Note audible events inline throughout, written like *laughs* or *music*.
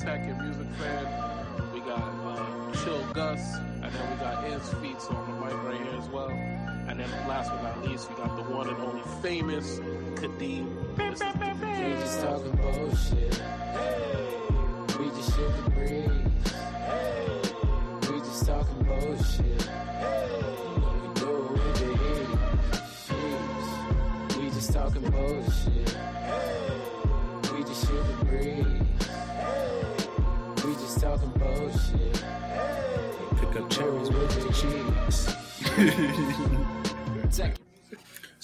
Tech and Music Fan. We got uh, Chill Gus, and then we got Iz Feats on the mic right here as well. And then last but not least, we got the one and only famous Kadeem. We just talking bullshit. Hey. We just shoot the breeze. Hey. We just talking bullshit. Hey. We do it with the We just talking bullshit. Hey. We just shoot the breeze. Hey. Just talking bullshit. Hey. Pick up cherries with the cheese. *laughs* Check.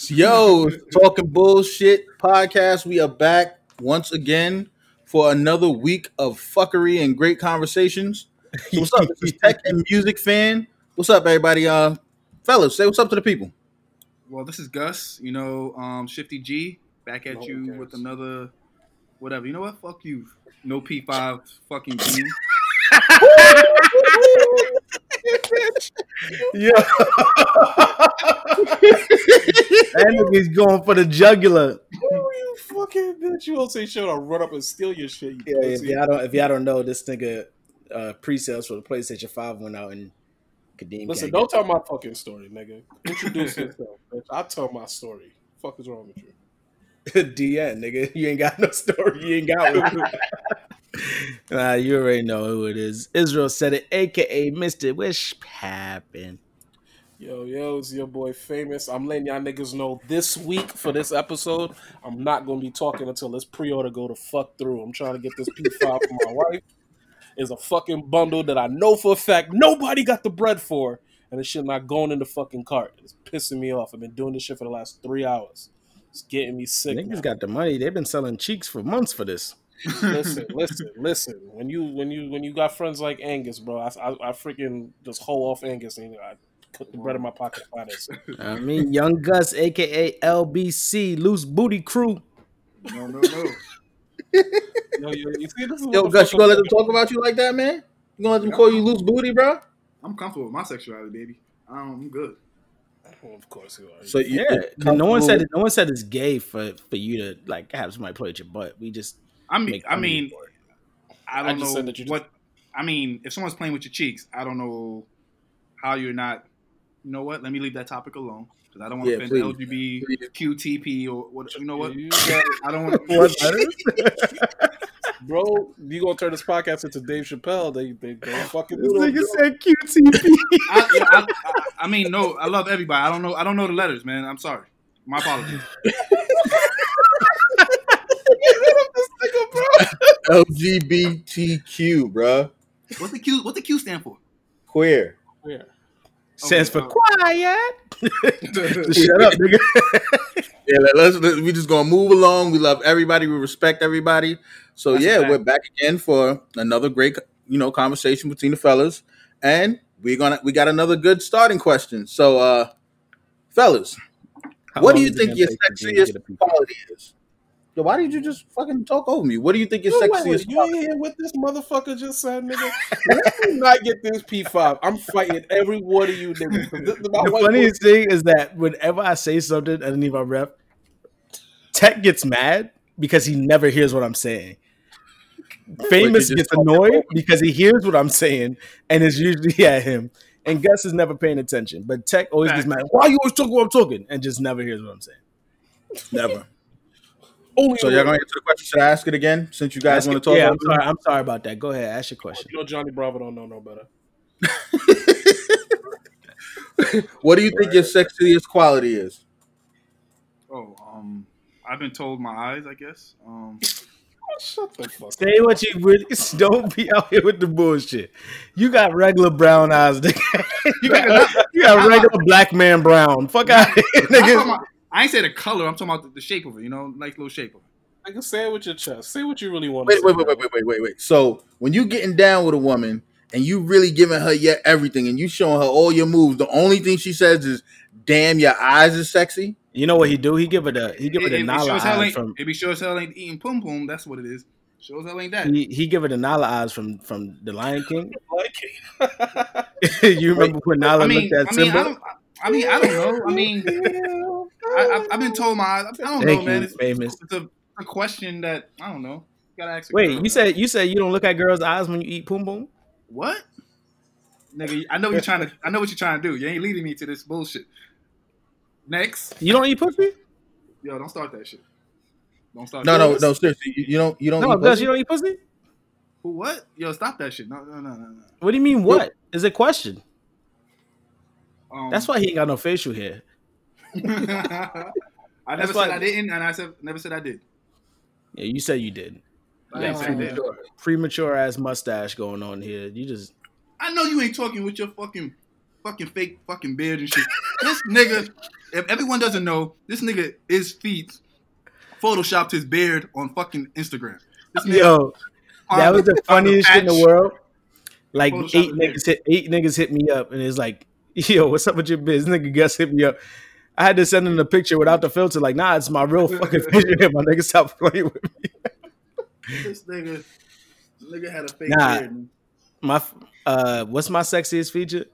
Yo, talking bullshit podcast. We are back once again for another week of fuckery and great conversations. So what's up? This is Tech and Music fan. What's up, everybody? Uh, fellas, say what's up to the people. Well, this is Gus. You know, um, Shifty G back at No you cares. with another whatever. You know what? Fuck you. No P five. Fucking G. *laughs* Yeah. that nigga's going for the jugular. Oh, you fucking bitch. You won't say shit. I'll run up and steal your shit. You Yeah, if pussy. y'all don't if y'all don't know, this nigga uh pre-sales for the PlayStation 5 went out and Kadeem Listen, don't tell my fucking story, nigga. Introduce *laughs* yourself, bitch. I'll tell my story. Fuck is wrong with you? *laughs* get DN, nigga. You ain't got no story. You ain't got one. *laughs* nah, you already know who it is. Israel said it, aka Mr. Wish Happen. Yo, yo, it's your boy Famous. I'm letting y'all niggas know this week for this episode, I'm not gonna be talking until this pre-order go to fuck through. I'm trying to get this P5 for my wife. Is a fucking bundle that I know for a fact nobody got the bread for, and this shit not going in the fucking cart. It's pissing me off. I've been doing this shit for the last three hours. It's getting me sick. Niggas now. got the money. They've been selling cheeks for months for this. listen, listen, listen. When you when you when you got friends like Angus, bro, I, I, I freaking just hole off Angus and I put the bread in my pocket by this. I mean, Young Gus, aka LBC, Loose Booty Crew. No, no, no. *laughs* Yo, yo, you see, this is Yo, Gus, you fuck gonna let them talk about you like that, man? You gonna let them call you loose booty, bro? I'm comfortable with my sexuality, baby. Um, I'm good. Oh, of course you are. So you, Yeah, no one said comfortable- no one said it's gay for for you to like have somebody play with your butt. We just I mean, I fun of you mean. I I don't just know said that you just- what. I mean, if someone's playing with your cheeks, I don't know how you're not. You know what? Let me leave that topic alone because I don't want to Yeah, offend please. LGBTQTP or what. You know what? You I don't *laughs* want. *laughs* bro, you gonna turn this podcast into Dave Chappelle? They they don't fucking do This nigga those- said QTP. I, yeah, I, I, I mean, no, I love everybody. I don't know. I don't know the letters, man. I'm sorry. My apologies. *laughs* LGBTQ, bro. What's the Q? What's the Q stand for? Queer. Yeah. Stands for uh, quiet. *laughs* Shut up, nigga. *laughs* Yeah, let- let's, let- we just gonna move along. We love everybody. We respect everybody. So That's yeah, fact. we're back again for another great, you know, conversation between the fellas, and we're gonna we got another good starting question. So, uh, fellas, How what do you think your take for Jay to sexiest get a piece? quality is? Yo, why did you just fucking talk over me? What do you think your Yo, sexiest wait, you quality? ain't hear what this motherfucker just said, nigga? Let me not get this P5. I'm fighting every one of you niggas. 'cause this- my The wife funniest thing is that whenever I say something underneath my rep, Tech gets mad because he never hears what I'm saying. Famous gets annoyed because he hears what I'm saying and it's usually *laughs* at him. And Gus is never paying attention. But Tech always gets mad. Why you always talking what I'm talking? And just never hears what I'm saying. Never. *laughs* only So y'all gonna answer the question? Should I ask it again since you guys want to talk? yeah, I'm sorry. I'm sorry about that. Go ahead, ask your question. You know Johnny Bravo don't know no better. *laughs* What do you think your sexiest quality is? Oh, um, I've been told my eyes. I guess. Um, Shut the fuck up. What you really *laughs* don't be out here with the bullshit. You got regular brown eyes, nigga. *laughs* you got you got regular black man brown. Fuck out here, I'm nigga. about, I ain't say the color. I'm talking about the, the shape of it. You know, nice little shape of it. Nigga, say it with your chest. Say what you really want Wait, to wait, say. wait, wait, wait, wait, wait, wait. So when you getting down with a woman and you really giving her yet everything and you showing her all your moves, the only thing she says is, "Damn, your eyes is sexy." You know what he do? He give it a he give it a If- if nala sure eyes ain't- from If he sure as hell ain't eating pum pum, that's what it is. Sure as hell ain't that. he, he give it a nala eyes from from the Lion King. *laughs* Like *laughs* you remember when Nala I mean, looked at I mean, I Simba? don't. I mean, I don't know. I mean, I, I, I've been told my. I don't Thank know, man. you, It's, famous. it's a, a question that I don't know. You gotta ask. Wait, girl. you said you said you don't look at girls' eyes when you eat poom poom? what? Nigga, I know you're trying to. I know what you're trying to do. You ain't leading me to this bullshit. Next, You don't eat pussy? yo, don't start that shit. Don't start. No, that no, shit. no. Seriously, you, you don't. You don't. No, eat pussy? you don't eat pussy? Who, What? Yo, stop that shit. No, no, no, no, What do you mean? What is a question? Um, That's why he ain't got no facial hair. *laughs* I never That's said I didn't, and I said never said I did. Yeah, you said you did. I Yeah, ain't said did. Premature ass mustache going on here. You just I know you ain't talking with your fucking fucking fake fucking beard and shit. this nigga, if everyone doesn't know, this nigga is feet photoshopped his beard on fucking Instagram. This nigga yo. That was the funniest shit in the world. Like eight niggas hit eight niggas hit me up and it's like, *laughs* yo, what's up with your biz? Nigga Gus hit me up. I had to send him the picture without the filter. Like, nah, it's my real fucking *laughs* picture. *laughs* My nigga stop playing with me. This nigga, this nigga had a fake Nah. beard. My uh, what's my sexiest feature?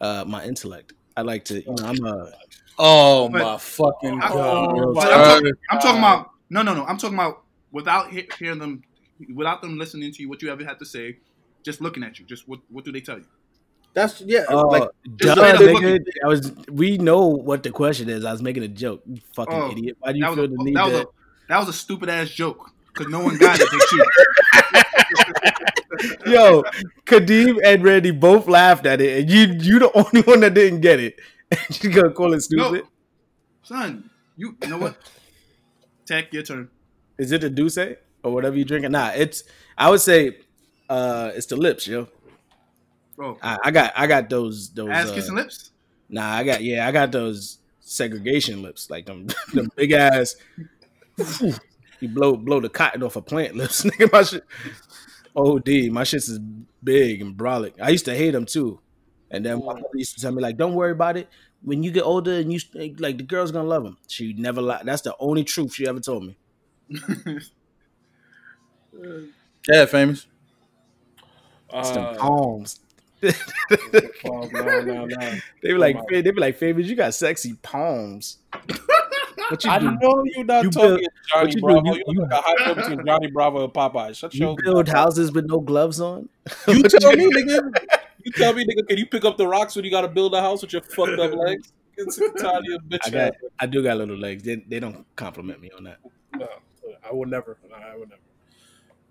Uh, my intellect. I like to, you know, I'm a Oh But- my fucking I- god! But I'm, talking, I'm talking about no, no, no. I'm talking about without he- hearing them, without them listening to you, what you ever had to say, just looking at you. Just what what do they tell you? That's yeah. Oh, like duh, straight up nigga. I was. We know what the question is. I was making a joke. You fucking Oh, idiot. Why do you That was, feel a, the need that, was to? a, that was a stupid ass joke because no one got it. But *laughs* you. *laughs* Yo, Kadeem and Randy both laughed at it, and you you the only one that didn't get it. *laughs* you gonna call it No, stupid? son, you you know what? Tech, your turn. Is it the Douce or whatever you drinking? Nah, it's. I would say, uh, it's the lips, yo. Bro, I, I got I got those those. ass uh, kissing lips. Nah, I got yeah, I got those segregation lips, like them, *laughs* them big ass. you blow blow the cotton off a plant lips, nigga. My shit, OD, my shits is big and brolic. I used to hate them too, and then my mother used to tell me like, "Don't worry about it. When you get older and you like, the girl's gonna love them." She never lied. That's the only truth she ever told me. *laughs* yeah, famous. It's Uh, palms. *laughs* oh, no, no, no. They be like, they be like, Fabian, you got sexy palms. *laughs* What you I do? know you're not You talking build- Johnny you Bravo. you- You, you- a hybrid between Johnny Bravo and Popeye. Shut You your build houses with no gloves on. *laughs* You tell me, nigga. You tell me, nigga. Can you pick up the rocks when you got to build a house with your fucked up legs? Get sick and tired of your bitch I got. I do got little legs. They, they don't compliment me on that. No, I would never. I would never.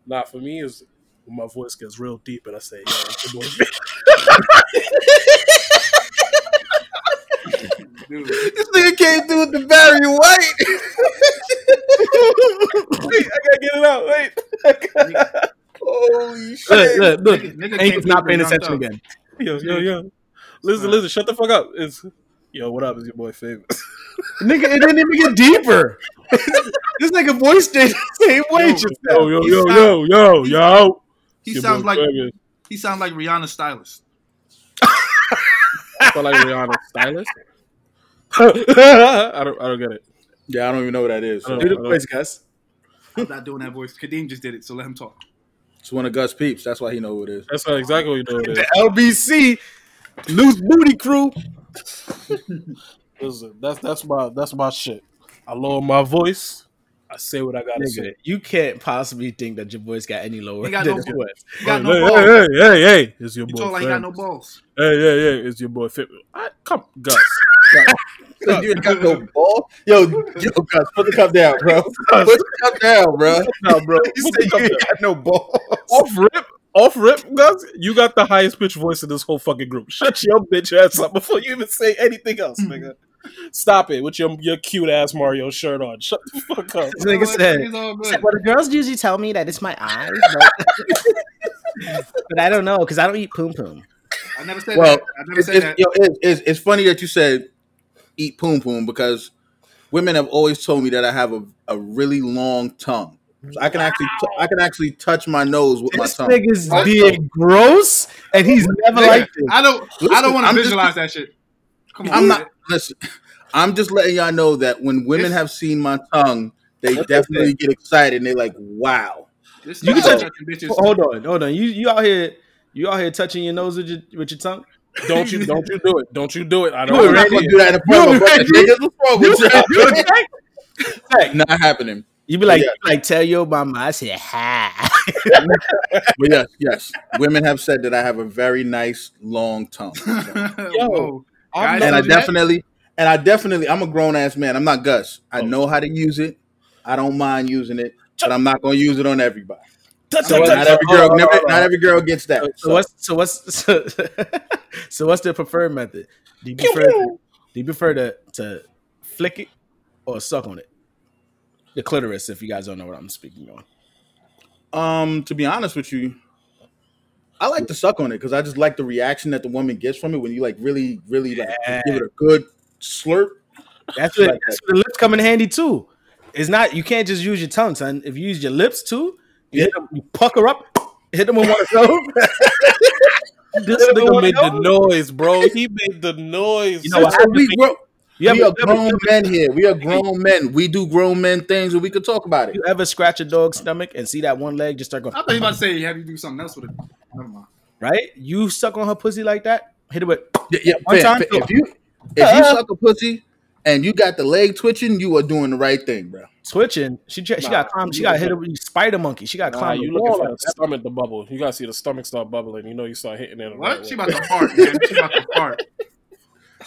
Nah, for me is when my voice gets real deep and I say, "Yo, it's your boy." *laughs* Dude, This nigga came through with the Barry White. Wait, I gotta get it out. Wait. Holy shit! Look, look, look. Nigga- nigga Hank came not through paying with attention Young again. Yo, yo, yo. Listen, listen. Shut the fuck up. It's yo. What up? Is your boy famous? Nigga, it didn't even get deeper. this nigga voice stayed the same way. just now. yo, yo, sound- yo, yo, yo. he Your sounds like famous. he sounds like Rihanna stylist. So like Rihanna stylist. I don't. I don't get it. Yeah, I don't even know what that is. I don't- Do the voice, Gus. I'm not doing that voice. Kadeem just did it, so let him talk. It's one of Gus Peeps. That's why he know who it is. That's not exactly what you know. It is. The LBC loose booty crew. Listen, that's that's my that's my shit. I lower my voice. I say what I gotta Nigga, say. you can't possibly think that your voice got any lower He got than no his voice. voice. He got hey, no hey, balls. hey, hey, hey, it's your He boy. talk like he got no balls. Hey, yeah, yeah, it's your boy. Fit. I, come, *laughs* Gus. you ain't got no ball. Yo, yo, Gus, put the cup down, bro. Put the cup down, bro. no, *laughs* bro. You Put said the cup you down. ain't got no balls. off rip, off rip, Gus. You got the highest pitched voice in this whole fucking group. Shut your bitch ass up before you even say anything else, hmm. nigga. Stop it with your your cute ass Mario shirt on. Shut the fuck up. This nigga said, It's. Well, the girls usually tell me that it's my eyes, but, *laughs* but I don't know because I don't eat poom poom. I never said Well, that. I never It's, said it's, that. yo, it's, it's, it's funny that you said eat poom poom because women have always told me that I have a, a really long tongue. So I can actually t- I can actually touch my nose with my tongue. This tongue. nigga's being gross, and he's never like. I don't. I don't want I'm to just- visualize that shit. Come on, I'm man. not listen. I'm just letting y'all know that when women This- have seen my tongue, they definitely get excited and they're like, "Wow." This You can touch- touching bitches. Hold on, hold on. You you out here you out here touching your nose with your with your tongue? Don't you don't you do it. Don't you do it. I I'm don't. not gonna do that in front of my You brother. already- Niggas, what's wrong with you? You Not happening. You be like, Yeah. like tell your mama. I said hi. But yes, yes, women have said that I have a very nice long tongue, *laughs* Whoa. I've Guys, and I definitely, and I definitely, I'm a grown ass man. I'm not Gus. I know how to use it. I don't mind using it, but I'm not going to use it on everybody. So touch, what- touch. Not every girl, not every girl gets that. So, So, what's so what's *laughs* so, so what's the preferred method? Do you prefer do you prefer to to flick it or suck on it? The clitoris, if you guys don't know what I'm speaking on. um, to be honest with you, I like to suck on it because I just like the reaction that the woman gets from it when you like really, really like Yeah. give it a good slurp. That's what, Like that's what the lips come in handy too. It's not you can't just use your tongue, son. If you use your lips too, you, hit 'em- you pucker up, hit them with one of those. *laughs* This nigga made the noise, bro. He made the noise. You know So we, we're- You we ever, are grown men here. We are grown men. We do grown men things, and we could talk about it. you ever scratch a dog's stomach and see that one leg just start going I thought you about to say have you do something else with it. Never mind. right? You suck on her pussy like that, hit it with Yeah, yeah, One fam, time, fam, if you if you uh-huh. suck a pussy and you got the leg twitching, you are doing the right thing, bro. twitching. She she Nah, got climb. She got hit with spider monkey. She got Nah, climb you looking for the stomach to bubble. You gotta see the stomach start bubbling. You know you start hitting it. What? right She way. about to fart, man. She about to *laughs* fart.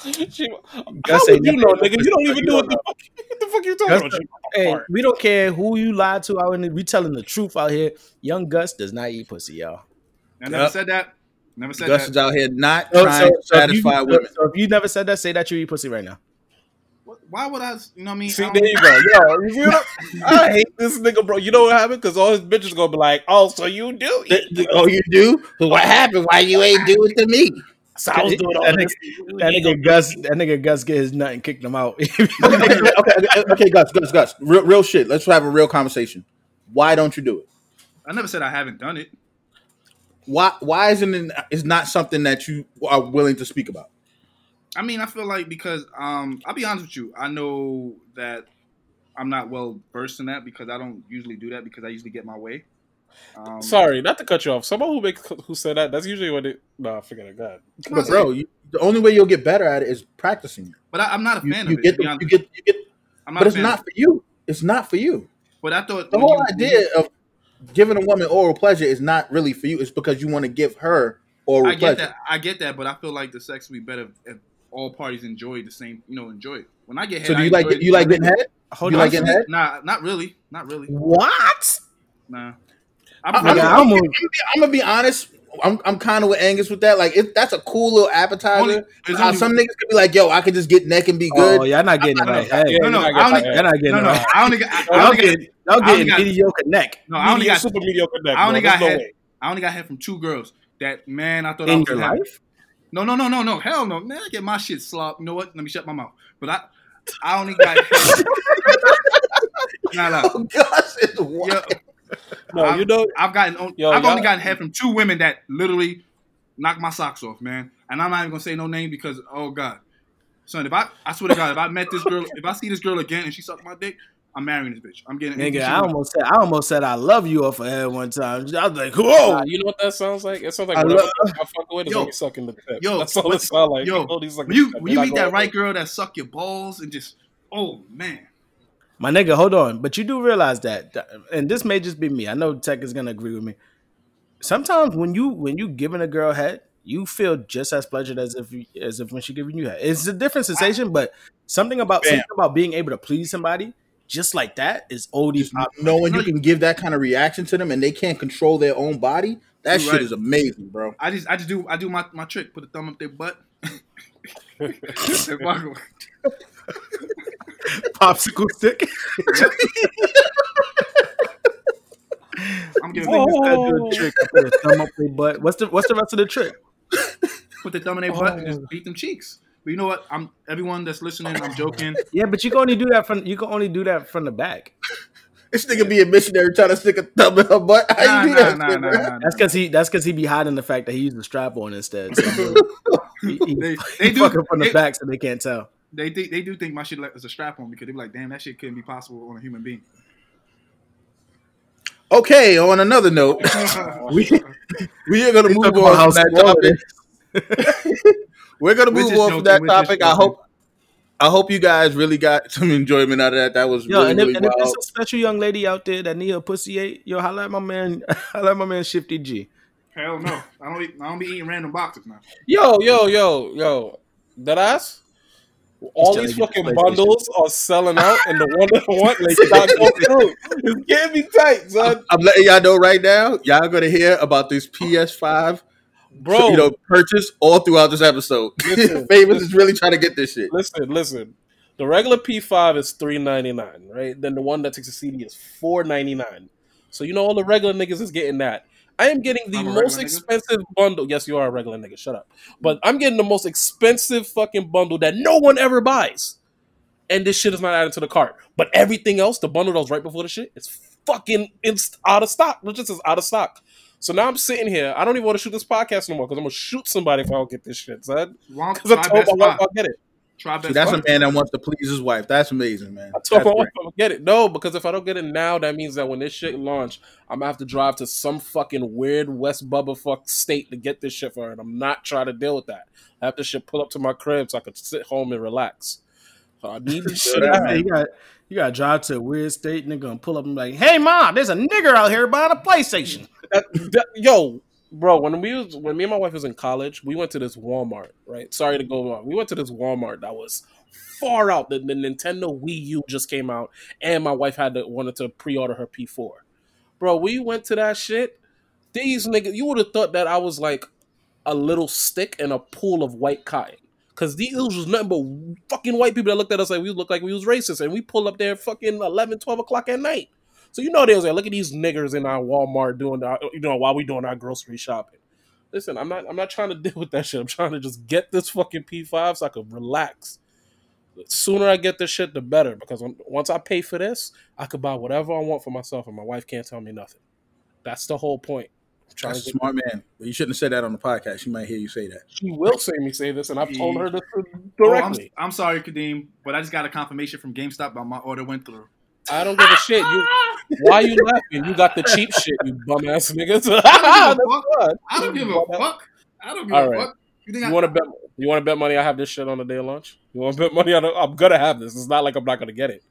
*laughs* She, how would you know, nigga? You don't even You do what the fuck. What the fuck you talking Gus- about? She about to Hey, we don't care who you lied to out in the, we telling the truth out here. Young Gus does not eat pussy, y'all. I never Yep. said that. Never said Gus that. is out here not So, trying so- to so if you, satisfy women. so if you never said that, say that you eat pussy right now. Why would I? You know what I mean? See, I there you go. *laughs* Yo, you feel it? I hate this nigga, bro. You know what happened? Because all his bitches gonna be like, "Oh, so you do?" eat oh, you do? What happened? Why you ain't do it to me? So I was doing all That this. That nigga Gus, that nigga Gus get his nut and kicked him out. okay, *laughs* okay, okay, okay, Gus, Gus, Gus. Real, real shit. Let's have a real conversation. Why don't you do it? I never said I haven't done it. Why? Why isn't it? Is not something that you are willing to speak about? I mean, I feel like because um, I'll be honest with you. I know that I'm not well versed in that because I don't usually do that because I usually get my way. Um, Sorry, not to cut you off. Someone who make who said that. That's usually what it. Nah, forget it. God. But bro, you, the only way you'll get better at it is practicing. it. but I, I'm not a You, fan you of it. get, to the, you get, you get. I'm not But it's not for you. It's not for you. But I thought The whole you- idea of giving a woman oral pleasure is not really for you. It's because you want to give her oral I get pleasure. that. I get that. But I feel like the sex would be better if all parties enjoy the same. You know, enjoy it. When I get head, So do I you like it. you like getting head? Hold You on. like getting head? Nah, not really. Not really. what? Nah. I'm, I'm, Nigga, I'm, I almost- I'm gonna be honest. I'm, I'm kind of with Angus with that. Like, it, that's a cool little appetizer. Only- How uh, only- some niggas could be like, "Yo, I could just get neck and be good." Oh, y'all not getting it No, right. no, Hey, Yeah, no, no, you're not I only, getting you're not getting no, it no. right. I only got. I Y'all only got. getting, y'all I only getting got- mediocre neck No, I only Mediocre, got. super mediocre neck. I only bro. got There's head. I only got head from two girls. That man, I thought I in was your life. No, no, no, no, no. Hell no, man. I get my shit slop. You know what? Let me shut my mouth. But I, I only got. *laughs* head. nah, nah. Oh gosh, it's wild. Yeah, *laughs* No, I'm- you know. I've gotten. Yo, I've only gotten head from two women that literally knocked my socks off, man. And I'm not even gonna say no name because, oh god, son, if I, I swear to God, if I met this girl, if I see this girl again and she sucked my dick, I'm marrying this bitch. I'm getting. Nigga, I almost said I almost said I love you off of head one time. I was like, Nah, whoa. you know what that sounds like? It sounds like I love- I fuck with is Yo, like sucking the tip. yo, That's all it sounds like. yo, know these, like, When you when you meet that right girl that suck your balls and just, oh man, My nigga, hold on. But you do realize that, that- and this may just be me. I know Tech is gonna agree with me. Sometimes when you when you giving a girl head, you feel just as pleasured as if you, as if when she giving you head. It's a different sensation, but something about Bam. something about being able to please somebody just like that is OD. Just knowing you can give that kind of reaction to them and they can't control their own body, that You're shit right. is amazing, bro. I just I just do I do my, my trick. Put a thumb up their butt. *laughs* *laughs* popsicle stick. I'm giving Niggas gotta do Oh. a trick. Put a thumb up their butt. What's the what's the rest of the trick? put the thumb in their butt and Oh. just beat them cheeks. But you know what? I'm everyone that's listening. I'm joking. *laughs* Yeah, but you can only do that from you can only do that from the back. This nigga be a missionary trying to stick a thumb in her butt. How Nah, you do nah, that? nah, shit, nah, nah, That's because he that's because he be hiding the fact that he used the strap on instead. So *laughs* he, he, They, he they do fucking from the they, back so they can't tell. They think they do think my shit like is a strap on because they be like, damn, that shit couldn't be possible on a human being. Okay, on another note, *laughs* we we are gonna move talk about how *laughs* on from that topic. We're gonna move on from that topic. I hope I hope you guys really got some enjoyment out of that. That was Yo, really, and, if, really and if there's a special young lady out there that need a pussy eight, yo, holla at my man, *laughs* holla at my man Shifty G. Hell no. I don't. Eat, I don't be eating random boxes now. Yo, yo, yo, yo. That ass? All these fucking bundles are selling out, and the one that I want, like, not go through. It's getting me tight, son. I'm letting y'all know right now. Y'all gonna hear about this PS5, Bro, you know, purchase all throughout this episode. *laughs* Listen, Famous is really trying to get this shit. listen, listen. The regular P5 is three ninety nine, right? Then the one that takes a CD is four ninety nine. So you know all the regular niggas is getting that. I am getting the most regular nigga? expensive bundle. Yes, you are a regular nigga. Shut up. But I'm getting the most expensive fucking bundle that no one ever buys. And this shit is not added to the cart. But everything else, the bundle that was right before the shit, is fucking it's out of stock. It just is out of stock. So now I'm sitting here. I don't even want to shoot this podcast no more because I'm gonna shoot somebody if I don't get this shit, son. Because I told my wife I'll get it. Try Best See, that's Buy. a man that wants to please his wife. That's amazing, man. I told That's my wife great. I'll get it. No, because if I don't get it now, that means that when this shit launch, I'm gonna have to drive to some fucking weird West Bubba fuck state to get this shit for her. And I'm not trying to deal with that. I have to shit pull up to my crib so I could sit home and relax. So I need this *laughs* shit out. you got you got to drive to a weird state, nigga, and pull up and be like, "Hey, mom, there's a nigger out here buying a PlayStation." That- that- yo, bro, when we was when me and my wife was in college, we went to this Walmart. Right? Sorry to go on. We went to this Walmart that was far out. The, the Nintendo Wii U just came out, and my wife had to wanted to pre-order her P4. Bro, we went to that shit. These niggas, you would have thought that I was like a little stick in a pool of white cotton. Cause these was nothing but fucking white people that looked at us like we looked like we was racist, and we pulled up there fucking 11, 12 o'clock at night. So you know they was like, look at these niggers in our Walmart doing our, you know, while we doing our grocery shopping. Listen, I'm not I'm not trying to *laughs* deal with that shit. I'm trying to just get this fucking P5 so I can relax. The sooner I get this shit, the better. Because once I pay for this, I could buy whatever I want for myself, and my wife can't tell me nothing. That's the whole point. I'm That's a to get, smart man. But you shouldn't have said that on the podcast. She might hear you say that. she will say me say this, and I've told her this Oh, I'm, directly. I'm sorry, Kadeem, but I just got a confirmation from GameStop that my order went through. I don't give a shit. You, *laughs* why you laughing? You got the cheap shit, you bum ass niggas. *laughs* I don't give a fuck. good. I don't give a fuck. I give All a right. fuck. You You want to bet? You want to bet money? I have this shit on the day of launch. You want to bet money? on? I'm gonna have this. It's not like I'm not gonna get it.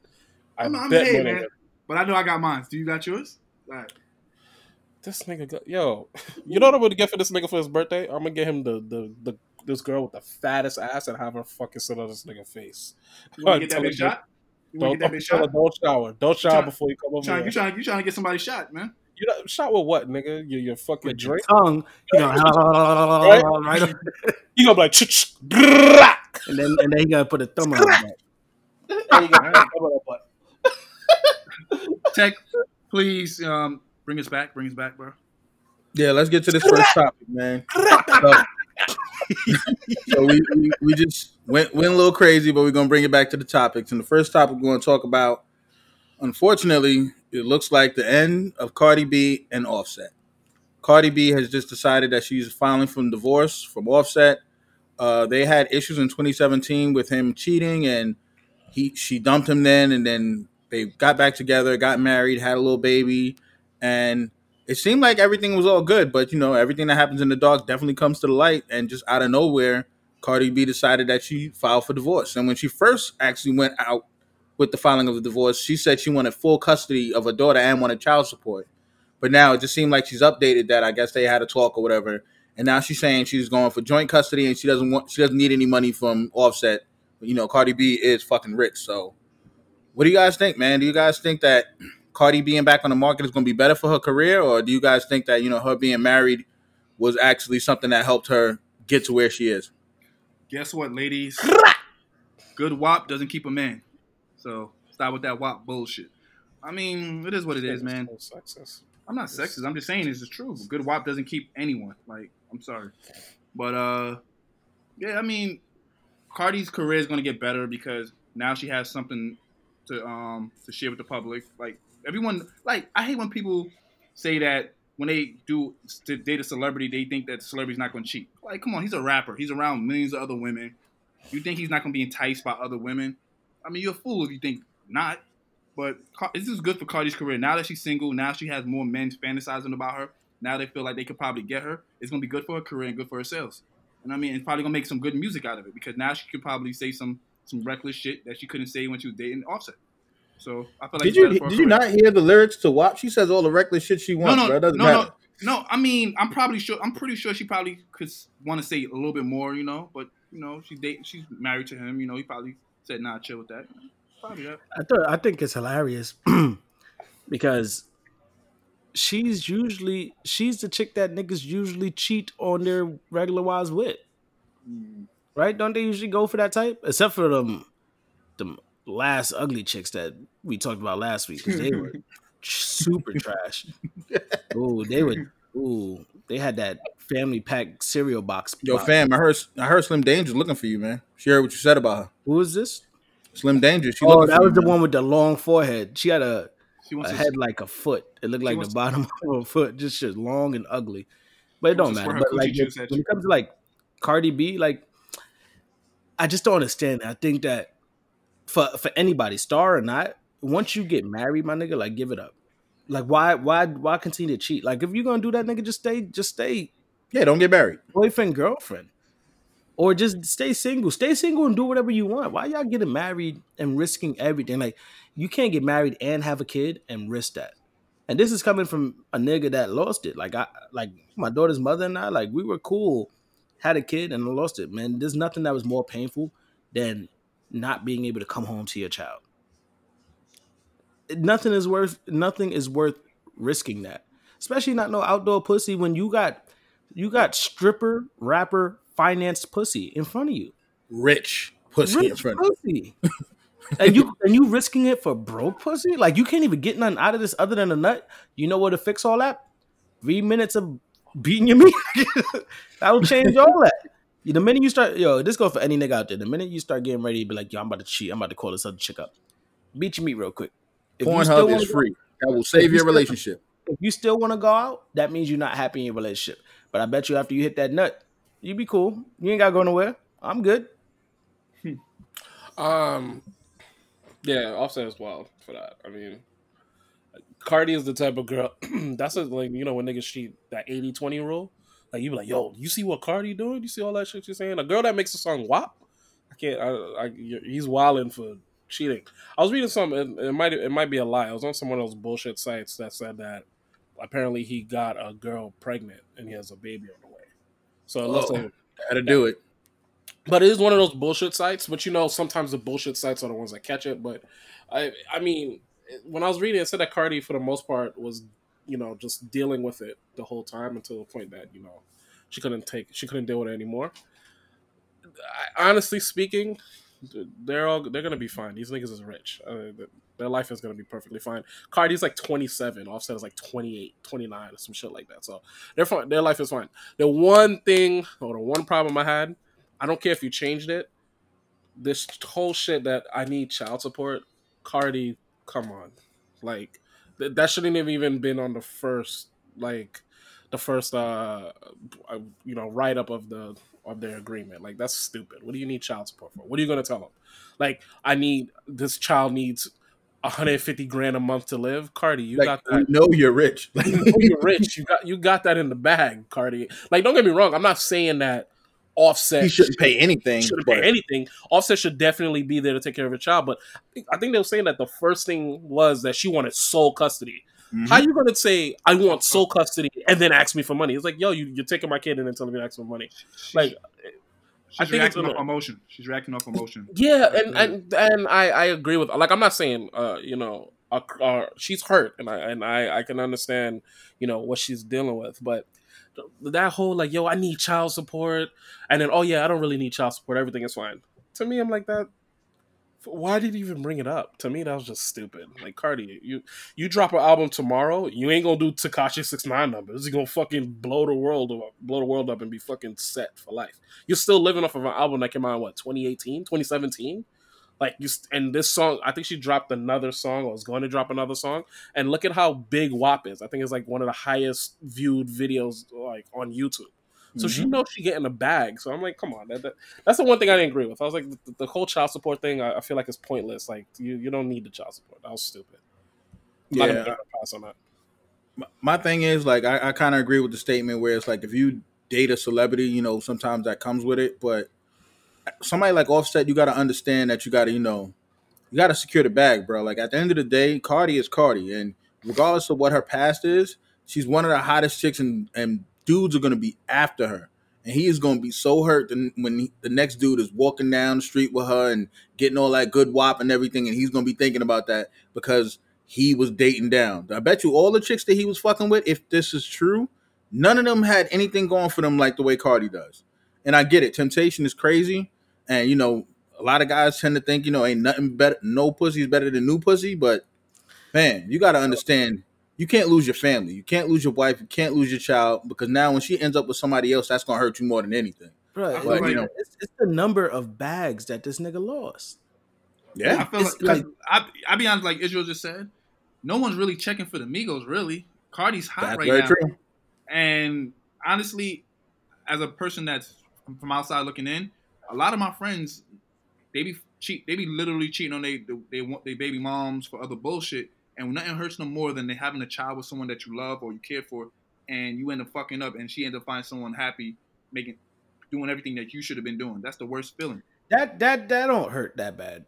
I oh, I'm, I'm bet hey, money. man. But I know I got mine. Do you got yours? All right. This nigga, got, yo, you know what I'm gonna get for this nigga for his birthday? I'm gonna get him the the, the this girl with the fattest ass and have her fucking sit on this nigga face. You want to *laughs* get that big shot? You want Don't, get that big tell don't shower. Don't shower Trying- before you come over. Trying, you trying, you trying to get somebody shot, man? You know, shot with what, nigga? Your your fucking With your tongue, you know, *laughs* *laughs* Right? right, up- *laughs* You gonna be like, and then and then he gotta put a thumb on his back. There you go. Come on, butt. Tech, please um, bring us back. Bring us back, bro. Yeah, let's get to this first topic, man. So, so we, we we just went went a little crazy, but we're gonna bring it back to the topics. And the first topic we're gonna talk about, unfortunately, it looks like the end of Cardi B and Offset. Cardi B has just decided that she's filing for divorce from Offset. Uh, they had issues in 2017 with him cheating, and he she dumped him then, and then they got back together, got married, had a little baby, and it seemed like everything was all good, but you know, everything that happens in the dark definitely comes to the light. And just out of nowhere, Cardi B decided that she filed for divorce. And when she first actually went out with the filing of the divorce, she said she wanted full custody of her daughter and wanted child support. But now it just seemed like she's updated that. I guess they had a talk or whatever. And now she's saying she's going for joint custody and she doesn't want she doesn't need any money from Offset. You know, Cardi B is fucking rich. So what do you guys think, man? Do you guys think that Cardi being back on the market is going to be better for her career, or do you guys think that you know her being married was actually something that helped her get to where she is? Guess what, ladies? Good WAP doesn't keep a man. So stop with that WAP bullshit. I mean, it is what it is, man. I'm not sexist. I'm just saying it's the truth. Good WAP doesn't keep anyone. Like, I'm sorry. But uh yeah, I mean, Cardi's career is gonna get better because now she has something to um to share with the public. Like everyone like I hate when people say that when they do to date a celebrity, they think that the celebrity's not gonna cheat. Like, come on, he's a rapper. He's around millions of other women. You think he's not gonna be enticed by other women? I mean, you're a fool if you think not. But this is good for Cardi's career. Now that she's single, now she has more men fantasizing about her. Now they feel like they could probably get her. It's gonna be good for her career and good for her sales. And I mean, it's probably gonna make some good music out of it because now she could probably say some some reckless shit that she couldn't say when she was dating Offset. So I feel like Did you better for her did you not hear the lyrics to WAP? She says all the reckless shit she No, wants, no, bro. It doesn't no, matter. no, no. I mean, I'm probably sure. I'm pretty sure she probably could want to say a little bit more, you know. But you know, she date. She's married to him. You know, he probably said, "Nah, chill with that." Probably that. I thought I think it's hilarious *clears throat* because she's usually she's the chick that niggas usually cheat on their regular wives with, mm. right? Don't they usually go for that type? Except for them, them last ugly chicks that we talked about last week because they were *laughs* super trash. *laughs* Ooh, they would. Ooh, they had that family pack cereal box. Yo, box. fam, I heard I heard Slim Danger's looking for you, man. She heard what you said about her. Who is this? Slim Danger. She Oh, that was you, the man. one with the long forehead. She had a She wants a to head like a foot. It looked like the wants- bottom *laughs* of a foot, just shit long and ugly. But it don't matter. But like coochie when it comes to like Cardi B, like I just don't understand. I think that for for anybody, star or not, once you get married, my nigga, like give it up. Like why why why continue to cheat? Like if you're gonna do that, nigga, just stay just stay Yeah, don't get married. boyfriend girlfriend. Or just stay single. Stay single and do whatever you want. Why y'all getting married and risking everything? Like you can't get married and have a kid and risk that. And this is coming from a nigga that lost it. Like I like my daughter's mother and I, like we were cool, had a kid and lost it. Man, there's nothing that was more painful than not being able to come home to your child. Nothing is worth nothing is worth risking that. Especially not no outdoor pussy when you got you got stripper, rapper, financed pussy in front of you. Rich pussy in Rich front. pussy. *laughs* and you and you risking it for broke pussy? Like you can't even get nothing out of this other than a nut. You know what to fix all that? Three minutes of beating your *laughs* meat. That'll change all that. The minute you start, yo, this goes for any nigga out there. The minute you start getting ready to be like, yo, I'm about to cheat. I'm about to call this other chick up. Beat your meat real quick. If you Pornhub wanna is go- free. That will save you your still- relationship. if you still want to go out, that means you're not happy in your relationship. But I bet you after you hit that nut, you be cool. You ain't gotta go nowhere. I'm good. Um, yeah, Offset as wild for that. I mean, Cardi is the type of girl. *clears throat* that's a, like you know when niggas cheat that 80-20 rule. Like you be like, yo, you see what Cardi doing? You see all that shit she's saying? A girl that makes a song WAP, I can't. I, I he's wilding for cheating. I was reading something. It, it might it might be a lie. I was on some of those bullshit sites that said that apparently he got a girl pregnant and he has a baby on the way. So it looks Oh. like How to do it. but it is one of those bullshit sites. But you know, sometimes the bullshit sites are the ones that catch it. But I, I mean, when I was reading, it said that Cardi, for the most part, was you know just dealing with it the whole time until the point that you know she couldn't take, she couldn't deal with it anymore. I, honestly speaking, they're all they're gonna be fine. These niggas is rich. Their life is gonna be perfectly fine. Cardi's like 27, Offset is like 28, 29, or some shit like that. So they're fine. Their life is fine. The one thing or the one problem I had I don't care if you changed it. This whole shit that I need child support, Cardi, come on, like th- that shouldn't have even been on the first, like, the first, uh, uh, you know, write up of the of their agreement. Like that's stupid. What do you need child support for? What are you gonna tell them? Like, I need this child needs 150 grand a month to live. Cardi, you Like, got that. know you're rich. Like, You know you're rich. You got you got that in the bag, Cardi. Like, don't get me wrong. I'm not saying that Offset he shouldn't pay anything. shouldn't but pay anything. Offset should definitely be there to take care of her child. But I think, they were saying that the first thing was that she wanted sole custody. Mhm. How you gonna say I want sole custody and then ask me for money? It's like, yo, you, you're taking my kid and then telling me to ask for money. Like, She's I think it's off emotion. She's reacting off emotion. yeah, and and, and I, I agree with like I'm not saying uh you know uh, uh, she's hurt and I and I I can understand you know what she's dealing with, but that whole like yo I need child support and then oh yeah I don't really need child support everything is fine. To me, I'm like that. Why did you even bring it up? To me, that was just stupid. Like Cardi, you you drop an album tomorrow, you ain't gonna do Tekashi six nine numbers. You're gonna fucking blow the world up, blow the world up, and be fucking set for life. You're still living off of an album that came out in what 2018, 2017. Like you, st- and this song, I think she dropped another song, or was going to drop another song. And look at how big WAP is. I think it's like one of the highest viewed videos like on YouTube. So she mm-hmm. knows she getting a bag. So I'm like, come on, that, that- that's the one thing I didn't agree with. I was like, the, the whole child support thing, I, I feel like it's pointless. Like you, you don't need the child support. That was stupid. I'm not gonna Yeah. give pass on that. My- my thing is like I, I kind of agree with the statement where it's like if you date a celebrity, you know, sometimes that comes with it, but somebody like Offset, you got to understand that you got to, you know, you got to secure the bag, bro. Like at the end of the day, Cardi is Cardi, and regardless of what her past is, she's one of the hottest chicks, and and dudes are gonna be after her, and he is gonna be so hurt when he, the next dude is walking down the street with her and getting all that good WAP and everything, and he's gonna be thinking about that because he was dating down. I bet you all the chicks that he was fucking with, if this is true, none of them had anything going for them like the way Cardi does. And I get it, temptation is crazy, and you know a lot of guys tend to think, you know, ain't nothing better, no pussy is better than new pussy. But man, you got to understand, you can't lose your family, you can't lose your wife, you can't lose your child because now when she ends up with somebody else, that's gonna hurt you more than anything. Right, But, feel you know, it's, it's the number of bags that this nigga lost. Yeah, I feel It's like, 'cause like- I I be honest, like Israel just said, no one's really checking for the Migos. Really, Cardi's hot that's right very now, true. and honestly, as a person that's from outside looking in, a lot of my friends, they be cheat, they be literally cheating on they they want their baby moms for other bullshit, and nothing hurts them more than they having a child with someone that you love or you care for, and you end up fucking up, and she end up finding someone happy, making doing everything that you should have been doing. That's the worst feeling. That that that don't hurt that bad.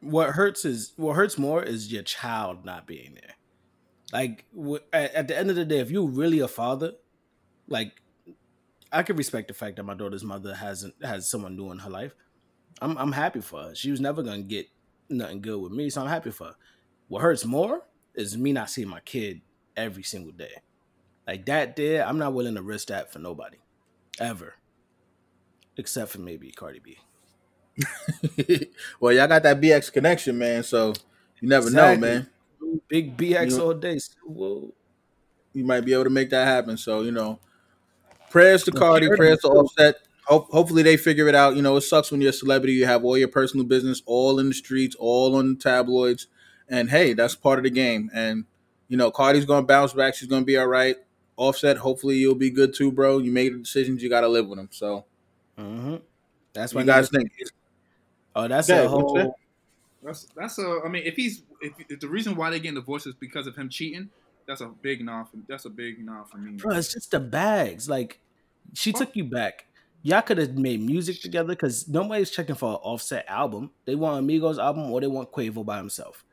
What hurts is what hurts more is your child not being there. Like at, at the end of the day, if you're really a father, like I can respect the fact that my daughter's mother hasn't has someone new in her life. I'm I'm happy for her. She was never gonna get nothing good with me, so I'm happy for her. What hurts more is me not seeing my kid every single day. Like that there, I'm not willing to risk that for nobody. Ever. Except for maybe Cardi B. *laughs* well, y'all got that BX connection, man. So you never Exactly. know, man. Big BX You all day. Whoa. You might be able to make that happen. So you know, prayers to Well, Cardi, sure. prayers to Offset. Hope, hopefully they figure it out. You know, it sucks when you're a celebrity. You have all your personal business all in the streets, all on the tabloids, and hey, that's part of the game. And you know, Cardi's gonna bounce back. She's gonna be all right. Offset, hopefully you'll be good too, bro. You made the decisions. You got to live with them. So, Mm-hmm. That's what why you guys think? Oh, that's Yeah, a whole. That's that's a. I mean, if he's if, if the reason why they getting divorced is because of him cheating, that's a big nah. For, that's a big nah for me. Bro, it's just the bags. Like, she took you back. Y'all could have made music together because nobody's checking for an offset album. They want Amigos album or they want Quavo by himself.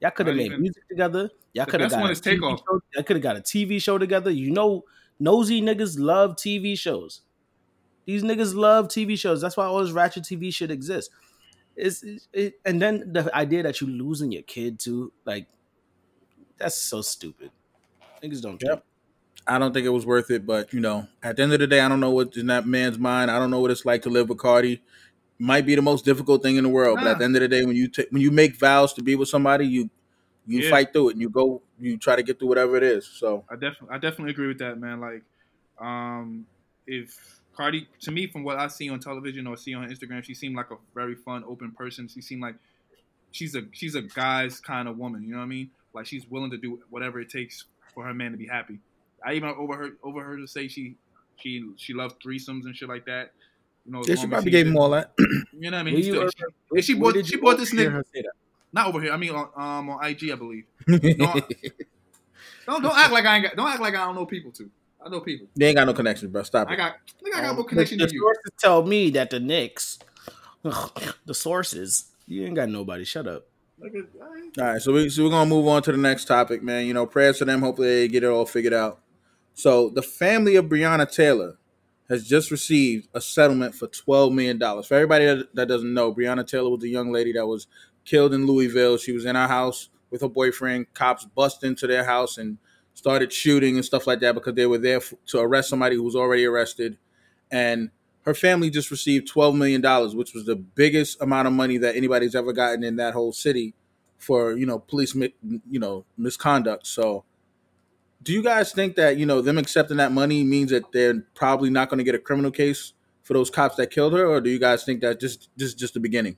Y'all could have made even- music together. Y'all could have got one a is TV Takeoff. show. Y'all could have got a TV show together. You know, nosy niggas love TV shows. These niggas love TV shows. That's why all this ratchet TV shit exists. It's, it's- it, and then the idea that you losing your kid too, like, that's so stupid. Niggas don't. Yep. I don't think it was worth it, but you know, at the end of the day, I don't know what's in that man's mind. I don't know what it's like to live with Cardi. Might be the most difficult thing in the world, but at the end of the day, when you ta- when you make vows to be with somebody, you you Yeah. fight through it and you go you try to get through whatever it is. So I definitely I definitely agree with that, man. Like, um, if Cardi to me from what I see on television or see on Instagram, she seemed like a very fun, open person. She seemed like she's a she's a guy's kind of woman. You know what I mean? Like she's willing to do whatever it takes for her man to be happy. I even overheard overheard her say she she she loves threesomes and shit like that. You know, yeah, she probably he- gave him all that. *clears throat* You know what I mean? Where still- ever- she- and she where bought she bought this nigga her say that? not over here. I mean on um on IG, I believe. *laughs* don't don't act like I ain't got don't act like I don't know people too. I know people. they ain't got no connections, bro. Stop I it. got I think I got Um, more connection the to you. sources tell me that the Knicks, the sources, you ain't got nobody. Shut up. All right, so we so we're gonna move on to the next topic, man. You know, prayers to them. Hopefully, they get it all figured out. So, the family of Breonna Taylor has just received a settlement for twelve million dollars. For everybody that, that doesn't know, Breonna Taylor was a young lady that was killed in Louisville. She was in her house with her boyfriend. Cops bust into their house and started shooting and stuff like that because they were there f- to arrest somebody who was already arrested. And her family just received twelve million dollars, which was the biggest amount of money that anybody's ever gotten in that whole city for you know police you know misconduct. So, do you guys think that you know them accepting that money means that they're probably not going to get a criminal case for those cops that killed her, or do you guys think that just just just the beginning?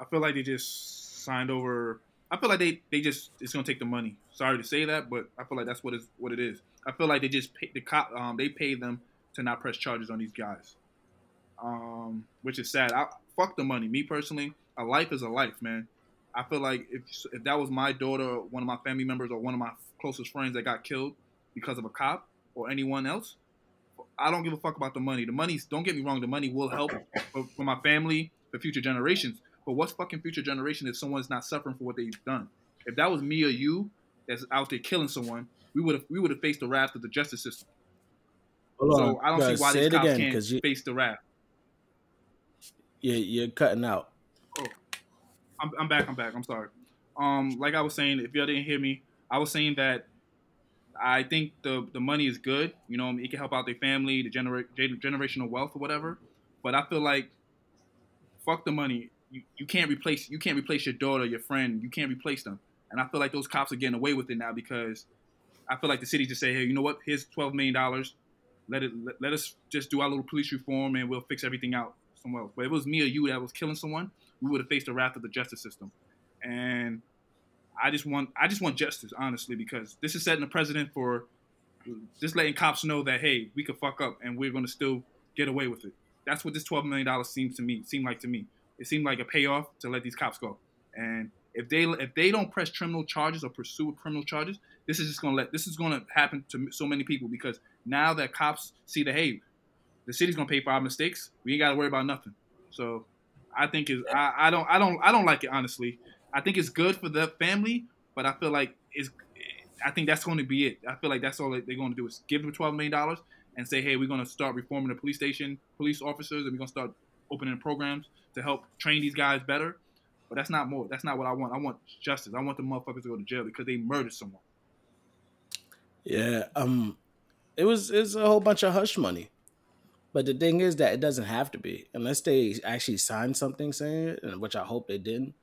I feel like they just signed over. I feel like they, they just it's gonna take the money. Sorry to say that, but I feel like that's what is what it is. I feel like they just pay, the cop um they paid them to not press charges on these guys, um which is sad. I fuck the money. Me personally, a life is a life, man. I feel like if if that was my daughter, or one of my family members, or one of my closest friends that got killed because of a cop or anyone else, I don't give a fuck about the money. The money's don't get me wrong, the money will help for, for my family, for future generations. But what's fucking future generation if someone's not suffering for what they've done? If that was me or you that's out there killing someone, we would have we would have faced the wrath of the justice system. Hold So I don't see why these cops again, can't you, face the wrath. You're, you're cutting out. I'm, I'm back. I'm back. I'm sorry. Um, like I was saying, if y'all didn't hear me, I was saying that I think the the money is good. You know, it can help out their family, the genera- generational wealth or whatever. But I feel like fuck the money. You, you can't replace you can't replace your daughter, your friend. You can't replace them. And I feel like those cops are getting away with it now because I feel like the city just say, hey, you know what? Here's twelve million dollars. Let it let, let us just do our little police reform and we'll fix everything out somewhere else. But if it was me or you that was killing someone, we would have faced the wrath of the justice system. And I just want I just want justice, honestly, because this is setting the precedent for just letting cops know that hey, we could fuck up and we're gonna still get away with it. That's what this twelve million dollars seems to me seemed like to me. It seemed like a payoff to let these cops go. And if they if they don't press criminal charges or pursue criminal charges, this is just gonna let this is gonna happen to so many people because now that cops see that hey, the city's gonna pay for our mistakes, we ain't gotta worry about nothing. So I think is I, I don't I don't I don't like it honestly. I think it's good for the family, but I feel like it's I think that's going to be it. I feel like that's all they're going to do is give them twelve million dollars and say, hey, we're going to start reforming the police station, police officers, and we're going to start opening programs to help train these guys better. But that's not more. That's not what I want. I want justice. I want the motherfuckers to go to jail because they murdered someone. Yeah, um, it was it's a whole bunch of hush money, but the thing is that it doesn't have to be unless they actually signed something saying it, which I hope they didn't.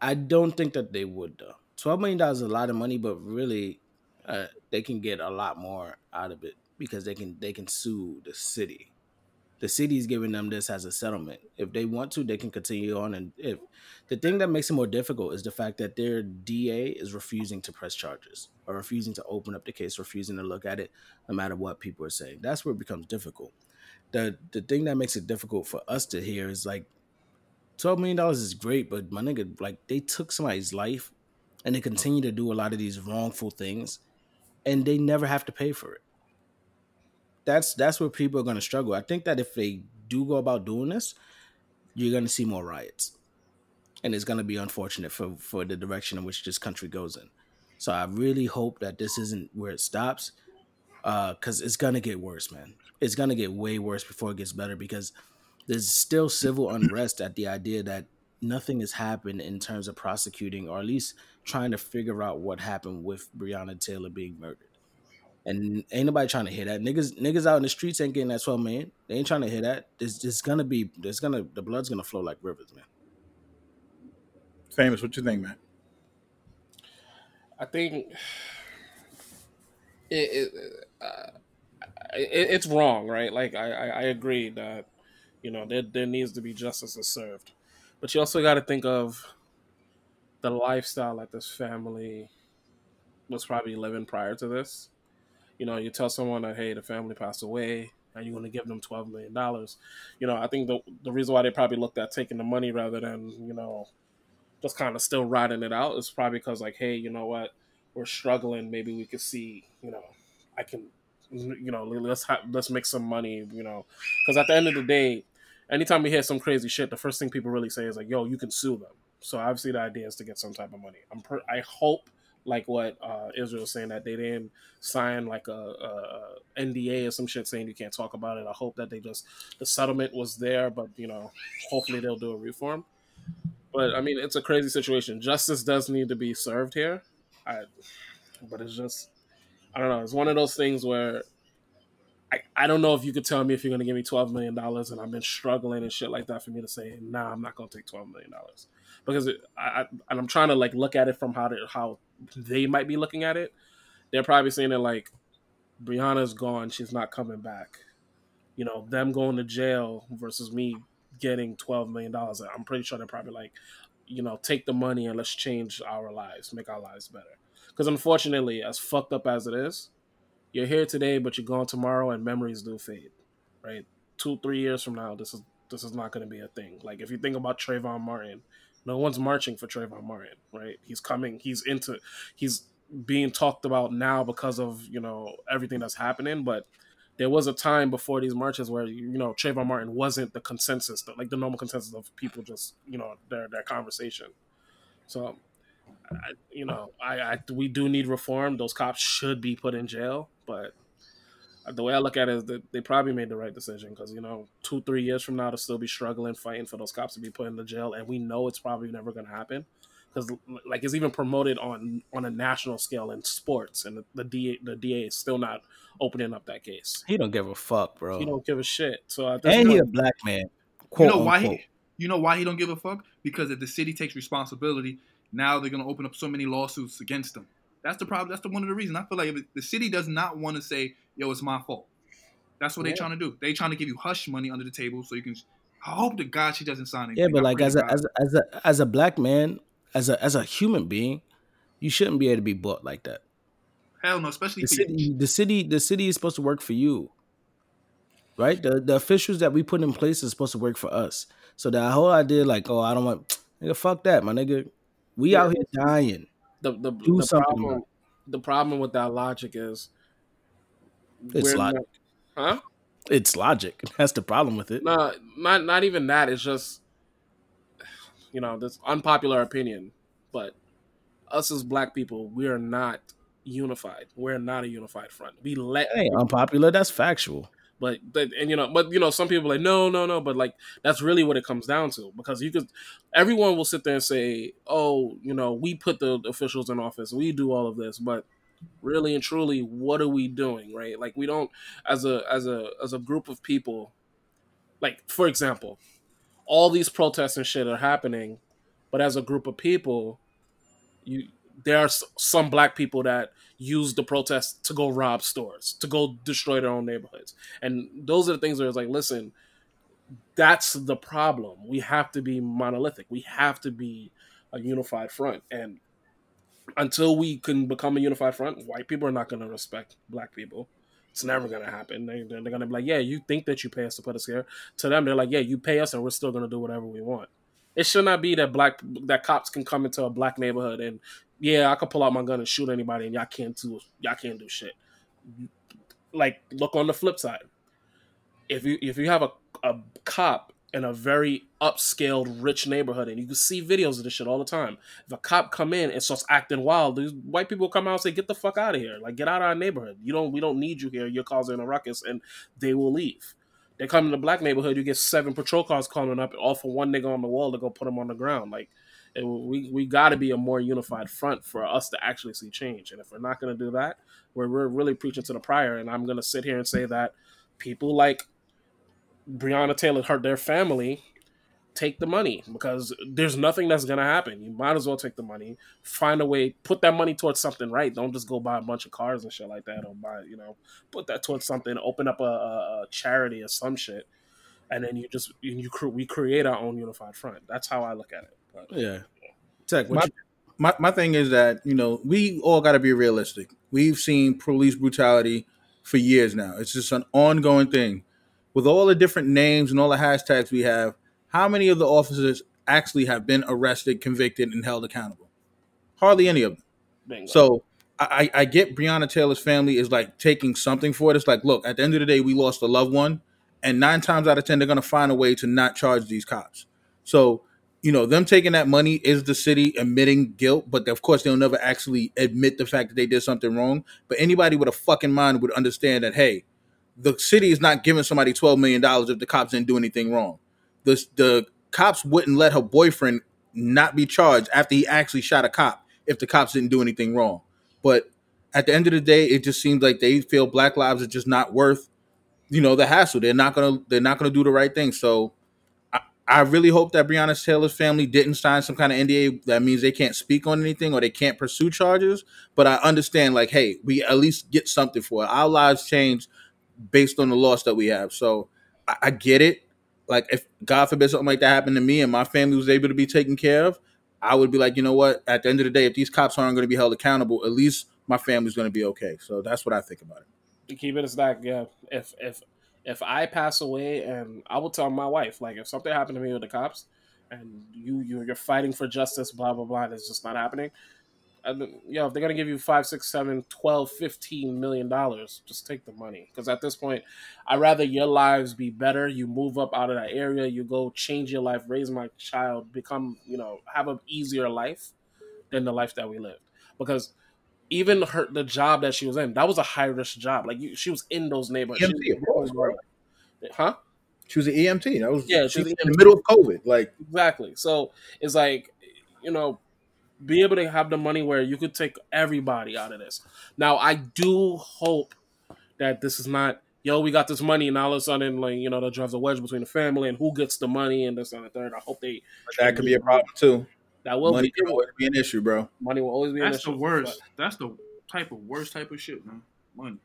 I don't think that they would though. Twelve million dollars is a lot of money, but really, uh, they can get a lot more out of it because they can they can sue the city. The city's giving them this as a settlement. If they want to, they can continue on. And if the thing that makes it more difficult is the fact that their DA is refusing to press charges or refusing to open up the case, refusing to look at it, no matter what people are saying. That's where it becomes difficult. The the thing that makes it difficult for us to hear is like twelve million dollars is great, but my nigga, like they took somebody's life and they continue to do a lot of these wrongful things and they never have to pay for it. That's that's where people are gonna struggle. I think that if they do go about doing this, you're gonna see more riots. And it's gonna be unfortunate for, for the direction in which this country goes in. So I really hope that this isn't where it stops. Uh, cause it's gonna get worse, man. It's gonna get way worse before it gets better because there's still civil unrest at the idea that nothing has happened in terms of prosecuting or at least trying to figure out what happened with Breonna Taylor being murdered. And ain't nobody trying to hear that. Niggas niggas out in the streets ain't getting that 12 million. They ain't trying to hear that. There's just gonna be there's gonna the blood's gonna flow like rivers, man. Famous, what you think, man? I think *sighs* it, it, uh, it it's wrong, right? Like I, I, I agree that you know there there needs to be justice is served, but you also got to think of the lifestyle that this family was probably living prior to this. You know, you tell someone that hey, the family passed away, and you're going to give them twelve million dollars. You know, I think the the reason why they probably looked at taking the money rather than you know just kind of still riding it out is probably because like hey, you know what, we're struggling. Maybe we could see you know I can you know let's ha- let's make some money. You know, because at the end of the day, anytime we hear some crazy shit, the first thing people really say is like, "Yo, you can sue them." So obviously the idea is to get some type of money. I'm per- I hope like what uh, Israel was saying that they didn't sign like a, a NDA or some shit saying you can't talk about it. I hope that they just the settlement was there, but you know, hopefully they'll do a reform. But I mean, it's a crazy situation. Justice does need to be served here. I, but it's just I don't know. It's one of those things where I, I don't know if you could tell me if you're gonna give me twelve million dollars and I've been struggling and shit like that for me to say nah I'm not gonna take twelve million dollars because it, I, I and I'm trying to like look at it from how they, how they might be looking at it. They're probably saying it like Breonna's gone, she's not coming back. You know, them going to jail versus me getting twelve million dollars. I'm pretty sure they're probably like, you know, take the money and let's change our lives, make our lives better. Because unfortunately, as fucked up as it is, you're here today, but you're gone tomorrow, and memories do fade. Right, two, three years from now, this is this is not going to be a thing. Like if you think about Trayvon Martin, no one's marching for Trayvon Martin, right? He's coming. He's into. He's being talked about now because of you know everything that's happening, but there was a time before these marches where you know Trayvon Martin wasn't the consensus, the, like the normal consensus of people just you know their their conversation. So, I, you know, I, I we do need reform. Those cops should be put in jail, but the way I look at it is that they probably made the right decision because you know two three years from now to still be struggling fighting for those cops to be put in the jail, and we know it's probably never going to happen because like it's even promoted on on a national scale in sports, and the, the DA the DA is still not opening up that case. He don't give a fuck, bro. He don't give a shit. So at this and he a black man. You Quote, know why unquote. he? You know why he don't give a fuck? Because if the city takes responsibility, now they're gonna open up so many lawsuits against them. That's the problem. That's the one of the reasons. I feel like if the city does not want to say, "Yo, it's my fault." That's what Yeah. they're trying to do. They're trying to give you hush money under the table so you can. I hope to God she doesn't sign anything. Yeah, but I like as a as a, as a as a black man, as a as a human being, you shouldn't be able to be bought like that. hell no, especially The city, the city, the city is supposed to work for you, right? The the officials that we put in place is supposed to work for us. So that whole idea, like, oh, I don't want, nigga, fuck that, my nigga. We out here dying. the the, Do the something, problem the problem with that logic is It's logic. not- huh? It's logic. *laughs* That's the problem with it. No, not not even that. It's just you know this unpopular opinion, but us as black people, we are not unified. We're not a unified front. We let, ain't unpopular. That's factual. But and you know, but you know, some people like no, no, no. But like that's really what it comes down to because you could, everyone will sit there and say, oh, you know, we put the officials in office, we do all of this, but really and truly, what are we doing, right? Like we don't as a as a as a group of people, like for example, all these protests and shit are happening, but as a group of people, you there are some black people that use the protests to go rob stores, to go destroy their own neighborhoods, and those are the things where it's like, listen, that's the problem. We have to be monolithic. We have to be a unified front, and until we can become a unified front, white people are not going to respect black people. It's never going to happen. They, they're going to be like, yeah, you think that you pay us to put us here. To them, they're like, yeah, you pay us, and we're still going to do whatever we want. It should not be that black that cops can come into a black neighborhood and yeah, I could pull out my gun and shoot anybody, and y'all can't do y'all can't do shit. Like, look on the flip side. If you if you have a, a cop in a very upscaled, rich neighborhood, and you can see videos of this shit all the time. If a cop come in and starts acting wild, these white people come out and say, "Get the fuck out of here! Like, get out of our neighborhood. You don't we don't need you here. You're causing a ruckus," and they will leave. They come in the black neighborhood, you get seven patrol cars coming up, all for one nigga on the wall to go put him on the ground. Like, it, we we got to be a more unified front for us to actually see change. And if we're not going to do that, we're, we're really preaching to the prior. And I'm going to sit here and say that people like Breonna Taylor hurt their family. Take the money because there's nothing that's gonna happen. You might as well take the money, find a way, put that money towards something right. Don't just go buy a bunch of cars and shit like that, or buy, you know, put that towards something. Open up a, a, charity or some shit, and then you just you, you we create our own unified front. That's how I look at it. But, Yeah. Tech, what My, you- my, my thing is that you know we all got to be realistic. We've seen police brutality for years now. It's just an ongoing thing. With all the different names and all the hashtags we have, how many of the officers actually have been arrested, convicted, and held accountable? Hardly any of them. bingo. So I, I I get Breonna Taylor's family is like taking something for it. It's like, look, at the end of the day, we lost a loved one, and nine times out of ten, they're gonna find a way to not charge these cops. So, you know, them taking that money is the city admitting guilt, but of course they'll never actually admit the fact that they did something wrong. But anybody with a fucking mind would understand that, hey, the city is not giving somebody twelve million dollars if the cops didn't do anything wrong. The the cops wouldn't let her boyfriend not be charged after he actually shot a cop if the cops didn't do anything wrong. But at the end of the day, it just seems like they feel black lives are just not worth, you know, the hassle. They're not gonna they're not gonna do the right thing. So I, really hope that Breonna Taylor's family didn't sign some kind of NDA that means they can't speak on anything or they can't pursue charges. But I understand, like, hey, we at least get something for it. Our lives change based on the loss that we have. So I, I get it. Like, if God forbid something like that happened to me and my family was able to be taken care of, I would be like, you know what? At the end of the day, if these cops aren't going to be held accountable, at least my family's going to be okay. So that's what I think about it. to keep it as that, yeah. If if if I pass away, and I will tell my wife, like, if something happened to me with the cops, and you you're, fighting for justice, blah blah blah, and it's just not happening. And mean, yo, if they're gonna give you five, six, seven, 12, 15 million dollars, just take the money. Because at this point, I'd rather your lives be better. You move up out of that area, you go change your life, raise my child, become, you know, have an easier life than the life that we lived. Because even her, the job that she was in, that was a high risk job. Like you, she was in those neighborhoods. EMT, course, bro. Huh? She was an EMT. That was Yeah, she she was was in the middle of COVID. Like Exactly. So it's like, you know, be able to have the money where you could take everybody out of this. Now, I do hope that this is not, yo, we got this money, and all of a sudden, like, you know, that drives a wedge between the family and who gets the money and this and the third. I hope they, that could be a problem too. That will Money be, always be an issue, bro. money will always be an That's the worst. That's the type of worst type of shit, man. Money.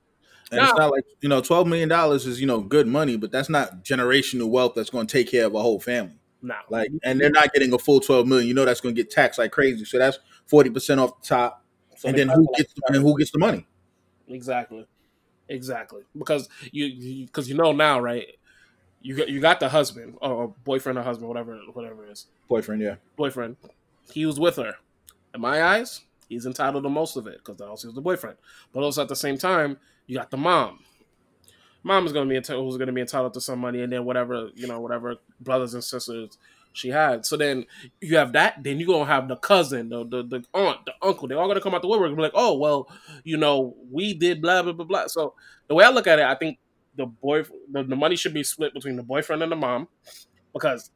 And it's not like you know, twelve million dollars is you know good money, but that's not generational wealth that's going to take care of a whole family. but Now, Like, and they're not getting a full twelve million. You know, that's going to get taxed like crazy. So that's forty percent off the top, so and then who to, like, gets and who gets the money? Exactly, exactly. Because you, because you know now, right? You got you got the husband or boyfriend or husband, whatever, whatever it is. Boyfriend, yeah. boyfriend. He was with her. In my eyes, he's entitled to most of it because also was the boyfriend. But also at the same time, you got the mom. Mom is going to be entitled, who's going to be entitled to some money, and then whatever you know, whatever brothers and sisters she had. So then you have that. Then you gonna have the cousin, the the, the aunt, the uncle. They're all gonna come out the woodwork and be like, "Oh, well, you know, we did blah blah blah blah." So the way I look at it, I think the boy, the, the money should be split between the boyfriend and the mom, because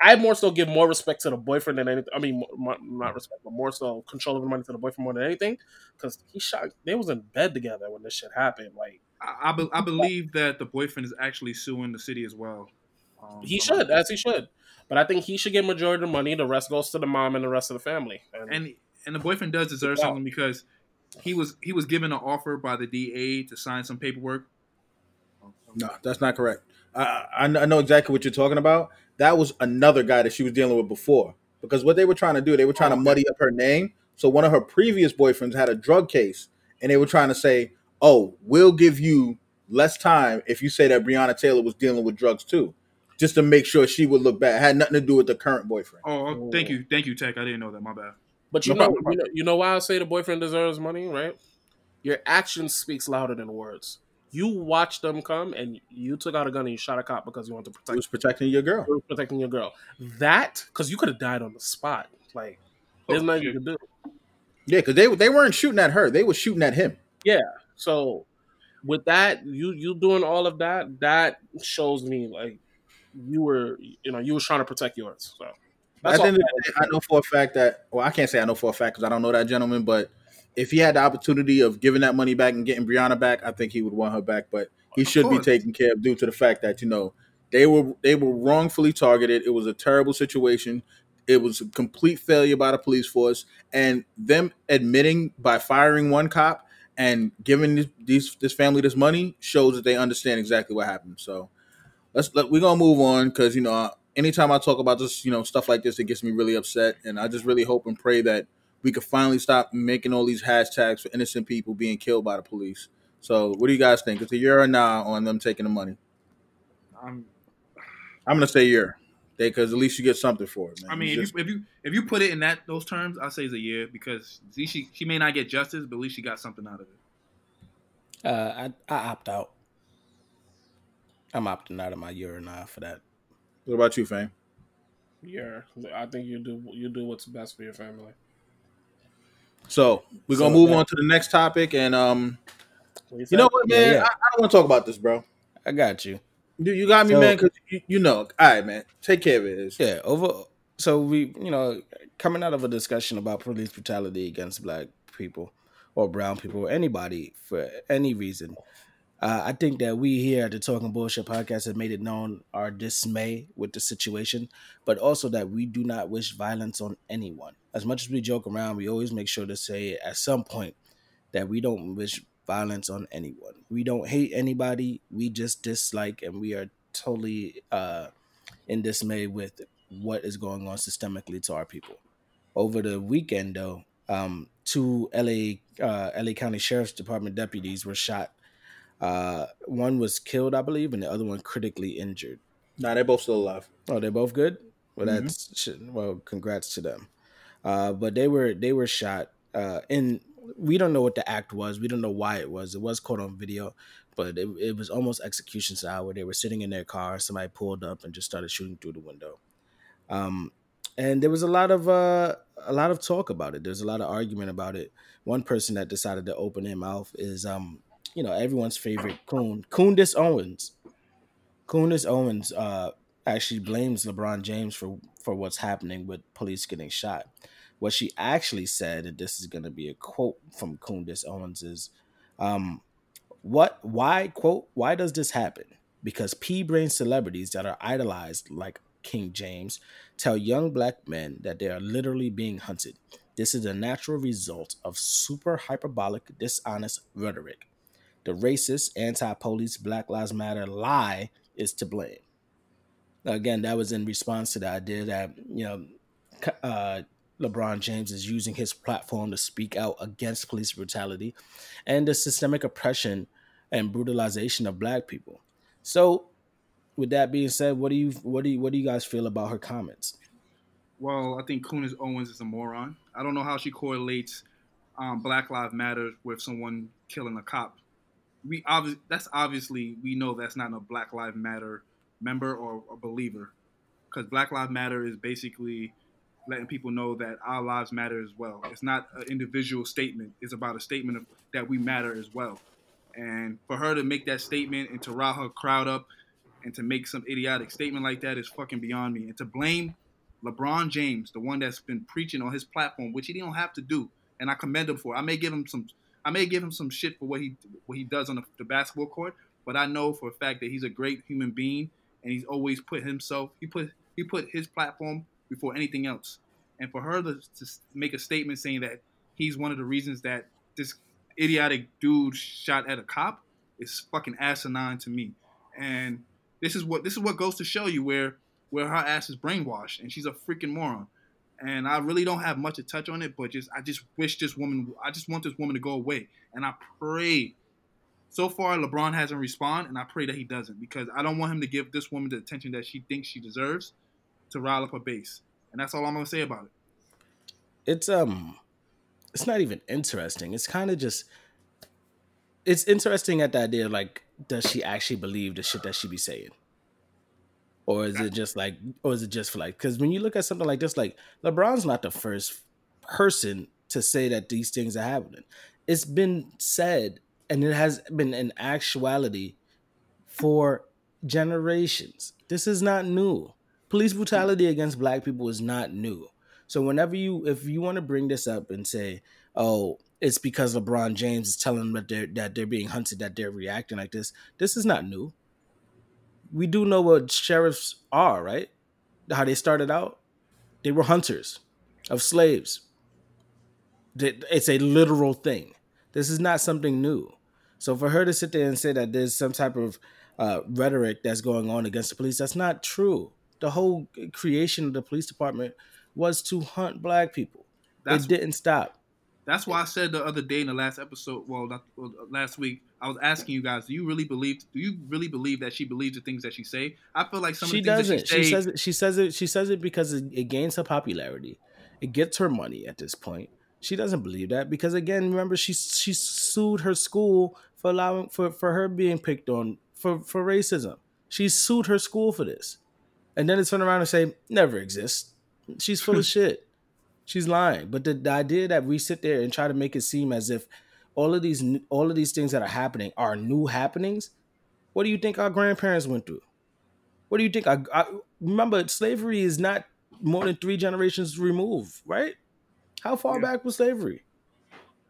I more so give more respect to the boyfriend than anything. I mean, more, not respect, but more so control of the money to the boyfriend more than anything, because he shot. They was in bed together when this shit happened. Like I, I, be, I believe that the boyfriend is actually suing the city as well. Um, he should, as he should. But I think he should get majority of the money. The rest goes to the mom and the rest of the family. And, and and the boyfriend does deserve Yeah. something because he was he was given an offer by the DA to sign some paperwork. No, that's not correct. I, I I know exactly what you're talking about. That was another guy that she was dealing with before. Because what they were trying to do, they were trying Oh, to muddy up her name. So one of her previous boyfriends had a drug case, and they were trying to say, "Oh, we'll give you less time if you say that Breonna Taylor was dealing with drugs too, just to make sure she would look bad." It had nothing to do with the current boyfriend. Oh, uh, oh, thank you, thank you, Tech. I didn't know that. My bad. but you No know, problem, you know, you know why I say the boyfriend deserves money, right? Your action speaks louder than words. You watched them come, and you took out a gun and you shot a cop because you wanted to He protect was protecting your girl. you were protecting your girl. That because you could have died on the spot. Like there's Oh, nothing you shit. could do. Yeah, because they they weren't shooting at her; they were shooting at him. Yeah. So with that, you you doing all of that, that shows me like you were you know you was trying to protect yours. So At the all. end of the day, I know for a fact that, well, I can't say I know for a fact because I don't know that gentleman, but if he had the opportunity of giving that money back and getting Breonna back, I think he would want her back. But he Of should be taken care of due to the fact that you know they were they were wrongfully targeted. It was a terrible situation. It was a complete failure by the police force, and them admitting by firing one cop and giving this, these this family this money shows that they understand exactly what happened. So let's let, we're gonna move on because you know anytime I talk about this you know stuff like this, it gets me really upset, and I just really hope and pray that we could finally stop making all these hashtags for innocent people being killed by the police. So what do you guys think? It's a year or nah on them taking the money. I'm, I'm gonna say year, because at least you get something for it. Man. I mean, if just- you, if you if you put it in that those terms, I'd say it's a year because at least she she may not get justice, but at least she got something out of it. Uh, I, I opt out. I'm opting out of my year or a half for that. what about you, Fame? Yeah, I think you do you do what's best for your family. So we're gonna So, move yeah. on to the next topic, and um, What you know what, Yeah, man, yeah. I, I don't want to talk about this, bro. I got you. You, you got me, So- man, because you, you know. All right, man, take care of it. It's- Yeah, over. So we, you know, coming out of a discussion about police brutality against black people or brown people or anybody for any reason, uh, I think that we here at the Talking Bullshit podcast have made it known our dismay with the situation, but also that we do not wish violence on anyone. As much as we joke around, we always make sure to say at some point that we don't wish violence on anyone. We don't hate anybody. We just dislike and we are totally uh, in dismay with what is going on systemically to our people. Over the weekend, though, um, two LA uh, LA County Sheriff's Department deputies were shot. Uh, one was killed, I believe, and the other one critically injured. Nah, they're both still alive. Oh, they're both good. Well, Mhm. that's well. Congrats to them. Uh, but they were they were shot. uh, and we don't know what the act was. We don't know why it was. It was caught on video, but it, it was almost execution style where they were sitting in their car. Somebody pulled up and just started shooting through the window. Um, and there was a lot of uh, a lot of talk about it. There's a lot of argument about it. One person that decided to open their mouth is um, you know, everyone's favorite Coon, Coondis Owens. Coondis Owens uh, actually blames LeBron James for for what's happening with police getting shot. What she actually said, and this is going to be a quote from Coondis Owens, is, um, "What? Why? Quote? Why does this happen? Because pea-brain celebrities that are idolized like King James tell young black men that they are literally being hunted. This is a natural result of super hyperbolic, dishonest rhetoric. The racist, anti-police, Black Lives Matter lie is to blame." Again, that was in response to the idea that you know uh, LeBron James is using his platform to speak out against police brutality and the systemic oppression and brutalization of black people. So, with that being said, what do you what do you what do you guys feel about her comments? Well, I think Kunis Owens is a moron. I don't know how she correlates um, Black Lives Matter with someone killing a cop. We obviously that's obviously we know that's not a Black Lives Matter member or a believer, because Black Lives Matter is basically letting people know that our lives matter as well. It's not an individual statement. It's about a statement of that we matter as well. And for her to make that statement and to rile her crowd up and to make some idiotic statement like that is fucking beyond me. And to blame LeBron James, the one that's been preaching on his platform, which he don't have to do, and I commend him for. it. I may give him some, I may give him some shit for what he what he does on the, the basketball court, but I know for a fact that he's a great human being, and he's always put himself, he put he put his platform before anything else. And for her to, to make a statement saying that he's one of the reasons that this idiotic dude shot at a cop is fucking asinine to me. And this is what this is what goes to show you where where her ass is brainwashed and she's a freaking moron. And I really don't have much to touch on it, but just I just wish this woman I just want this woman to go away. And I pray so far LeBron hasn't responded and I pray that he doesn't because I don't want him to give this woman the attention that she thinks she deserves to rile up her base. And that's all I'm gonna say about it. It's um it's not even interesting. It's kind of just it's interesting at the idea like does she actually believe the shit that she be saying? Or is it just like or is it just for like cuz when you look at something like this like LeBron's not the first person to say that these things are happening. It's been said and it has been in actuality for generations. This is not new. Police brutality against black people is not new. So whenever you if you want to bring this up and say, "Oh, it's because LeBron James is telling them that they're that they're being hunted that they're reacting like this," this is not new. We do know what sheriffs are, right? How they started out, they were hunters of slaves. It's a literal thing. This is not something new. So for her to sit there and say that there's some type of uh, rhetoric that's going on against the police, that's not true. The whole creation of the police department was to hunt black people. That's it didn't stop. That's why I said the other day in the last episode, well, not, well, last week, I was asking you guys, do you really believe? Do you really believe that she believes the things that she say? I feel like some She of the things doesn't. that she, She say, says it. She says it. She says it because it, it gains her popularity. It gets her money at this point. She doesn't believe that because again, remember she she sued her school for allowing for for her being picked on for for racism. She sued her school for this, and then it's turn around and say never exists. She's full of *laughs* shit. She's lying. But the, the idea that we sit there and try to make it seem as if all of these all of these things that are happening are new happenings. What do you think our grandparents went through? What do you think? I, I remember slavery is not more than three generations removed, right? How far Yeah. back was slavery?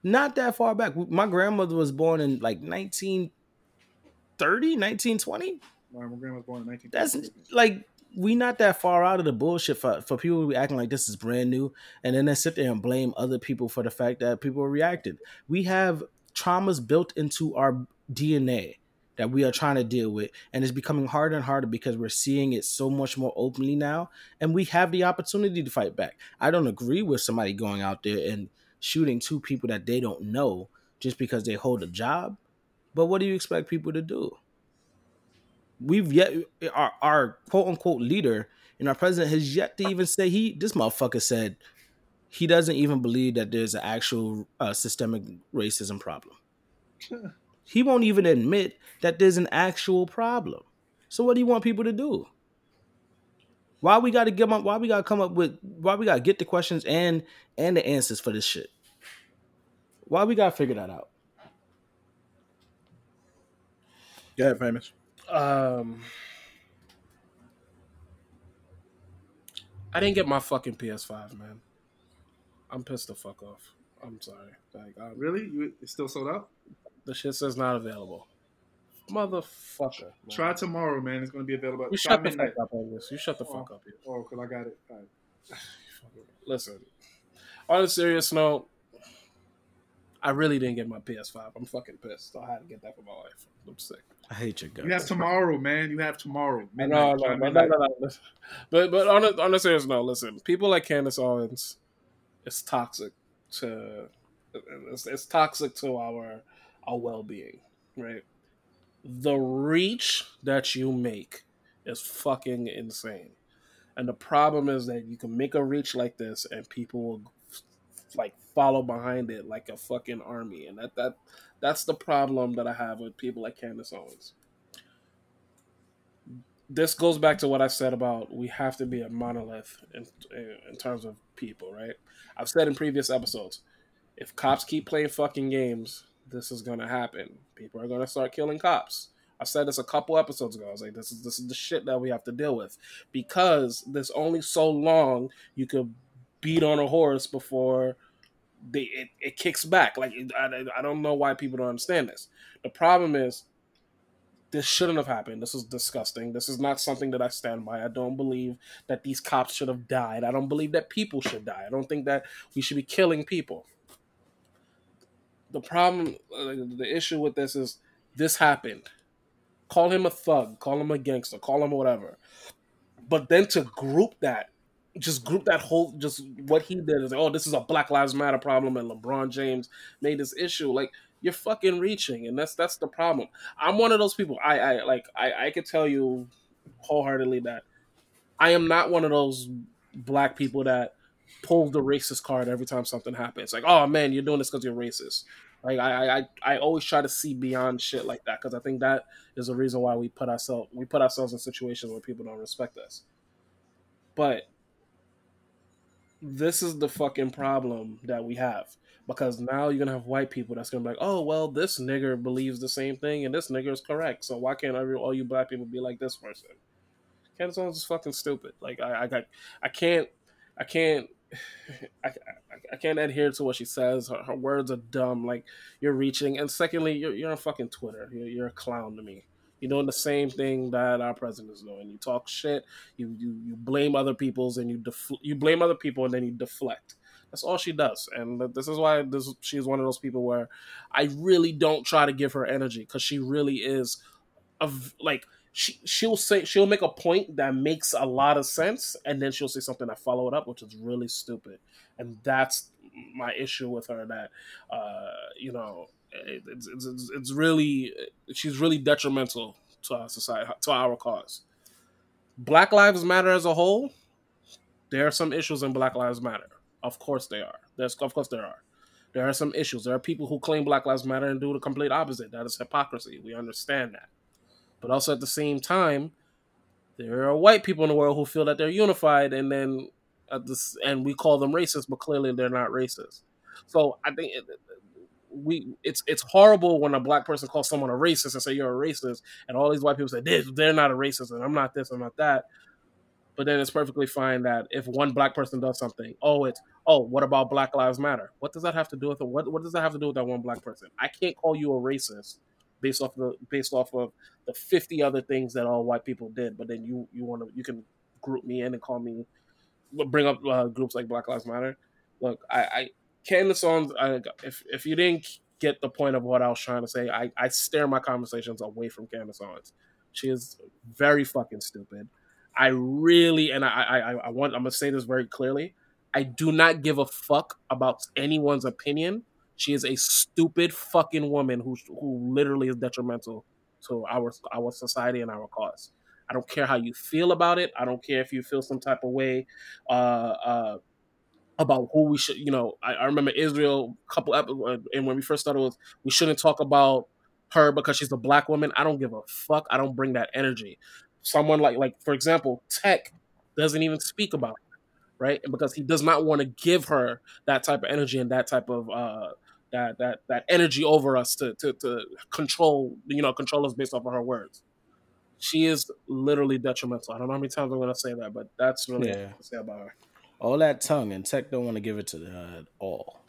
Not that far back. My grandmother was born in like 1930, 1920. my grandma was born in 19. That's like we not that far out of the bullshit for, for people to be acting like this is brand new and then they sit there and blame other people for the fact that people are reacting. We have traumas built into our DNA that we are trying to deal with and it's becoming harder and harder because we're seeing it so much more openly now and we have the opportunity to fight back. I don't agree with somebody going out there and shooting two people that they don't know just because they hold a job. But what do you expect people to do? We've yet our, our quote unquote leader and our president has yet to even say he this motherfucker said he doesn't even believe that there's an actual uh, systemic racism problem. *laughs* he won't even admit that there's an actual problem. So what do you want people to do? Why we got to give up? Why we got to come up with? Why we got to get the questions and and the answers for this shit? Why we got to figure that out? Yeah, famous. Um, I didn't get my fucking PS5, man. I'm pissed the fuck off. I'm sorry. Like, I, Really? You it's still sold out? the shit says not available. Motherfucker. man. Try tomorrow, man. It's gonna be available. You shut the midnight. fuck up this. You shut the fuck up. Here. Oh, cause I got it. All right. *sighs* Listen, on a serious note, I really didn't get my PS5. I'm fucking pissed. I had to get that for my wife. I'm sick. I hate your guts. You have tomorrow, man. You have tomorrow. No, Midnight. no, Try no, no, no, no. But but on a, on a serious note, listen, people like Candace Owens, it's toxic to it's, it's toxic to our our well being, right? The reach that you make is fucking insane, and the problem is that you can make a reach like this, and people will like follow behind it like a fucking army, and that that that's the problem that I have with people like Candace Owens this goes back to what I said about we have to be a monolith in, in terms of people, right? I've said in previous episodes, if cops keep playing fucking games, this is gonna happen. People are gonna start killing cops. I said this a couple episodes ago. I was like, this is this is the shit that we have to deal with because there's only so long you could beat on a horse before they it, it kicks back. Like I, I don't know why people don't understand this. The problem is this shouldn't have happened. This is disgusting. This is not something that I stand by. I don't believe that these cops should have died. I don't believe that people should die. I don't think that we should be killing people. The problem, uh, the issue with this is this happened. Call him a thug, call him a gangster, call him whatever. But then to group that, just group that whole, just what he did is, like, oh, this is a Black Lives Matter problem, and LeBron James made this issue. Like, you're fucking reaching, and that's that's the problem. I'm one of those people. I, I like I, I could tell you wholeheartedly that I am not one of those black people that pulls the racist card every time something happens. Like, oh man, you're doing this because you're racist. Like I, I I always try to see beyond shit like that because I think that is the reason why we put ourselves we put ourselves in situations where people don't respect us. But this is the fucking problem that we have because now you're gonna have white people that's gonna be like, oh well, this nigger believes the same thing and this nigger is correct. So why can't every, all you black people be like this person? Candace Owens is fucking stupid. Like I, I got, I can't, I can't, *sighs* I, I, I can't adhere to what she says. Her, her words are dumb. Like you're reaching. And secondly, you're you're on fucking Twitter. You're, you're a clown to me. You're doing the same thing that our president is doing. You talk shit. You you, you blame other people's and you defl- you blame other people and then you deflect. That's all she does, and this is why this she's one of those people where I really don't try to give her energy because she really is, of like she she'll say she'll make a point that makes a lot of sense, and then she'll say something that follow it up, which is really stupid, and that's my issue with her. That uh, you know, it's, it's it's really she's really detrimental to our society to our cause. Black Lives Matter as a whole, there are some issues in Black Lives Matter. Of course they are. There's of course there are. There are some issues. There are people who claim Black Lives Matter and do the complete opposite. That is hypocrisy. We understand that. But also at the same time, there are white people in the world who feel that they're unified and then this and we call them racist, but clearly they're not racist. So I think it, we it's it's horrible when a black person calls someone a racist and say you're a racist, and all these white people say this they're not a racist and I'm not this, I'm not that. But then it's perfectly fine that if one black person does something, oh, it's oh, what about Black Lives Matter? What does that have to do with it? What what does that have to do with that one black person? I can't call you a racist based off the based off of the fifty other things that all white people did. But then you you want to you can group me in and call me bring up uh, groups like Black Lives Matter. Look, I, I Candace Owens. I, if if you didn't get the point of what I was trying to say, I I steer my conversations away from Candace Owens. She is very fucking stupid. I really and I I, I want I'm gonna say this very clearly. I do not give a fuck about anyone's opinion. She is a stupid fucking woman who who literally is detrimental to our our society and our cause. I don't care how you feel about it. I don't care if you feel some type of way uh, uh, about who we should. You know, I, I remember Israel a couple episodes, and when we first started, was we shouldn't talk about her because she's a black woman. I don't give a fuck. I don't bring that energy. Someone like like for example, Tech doesn't even speak about her, right? And because he does not want to give her that type of energy and that type of uh that that that energy over us to to, to control you know control us based off of her words. She is literally detrimental. I don't know how many times I'm gonna say that, but that's really Yeah. what to say about her. All that tongue and tech don't want to give it to her at all.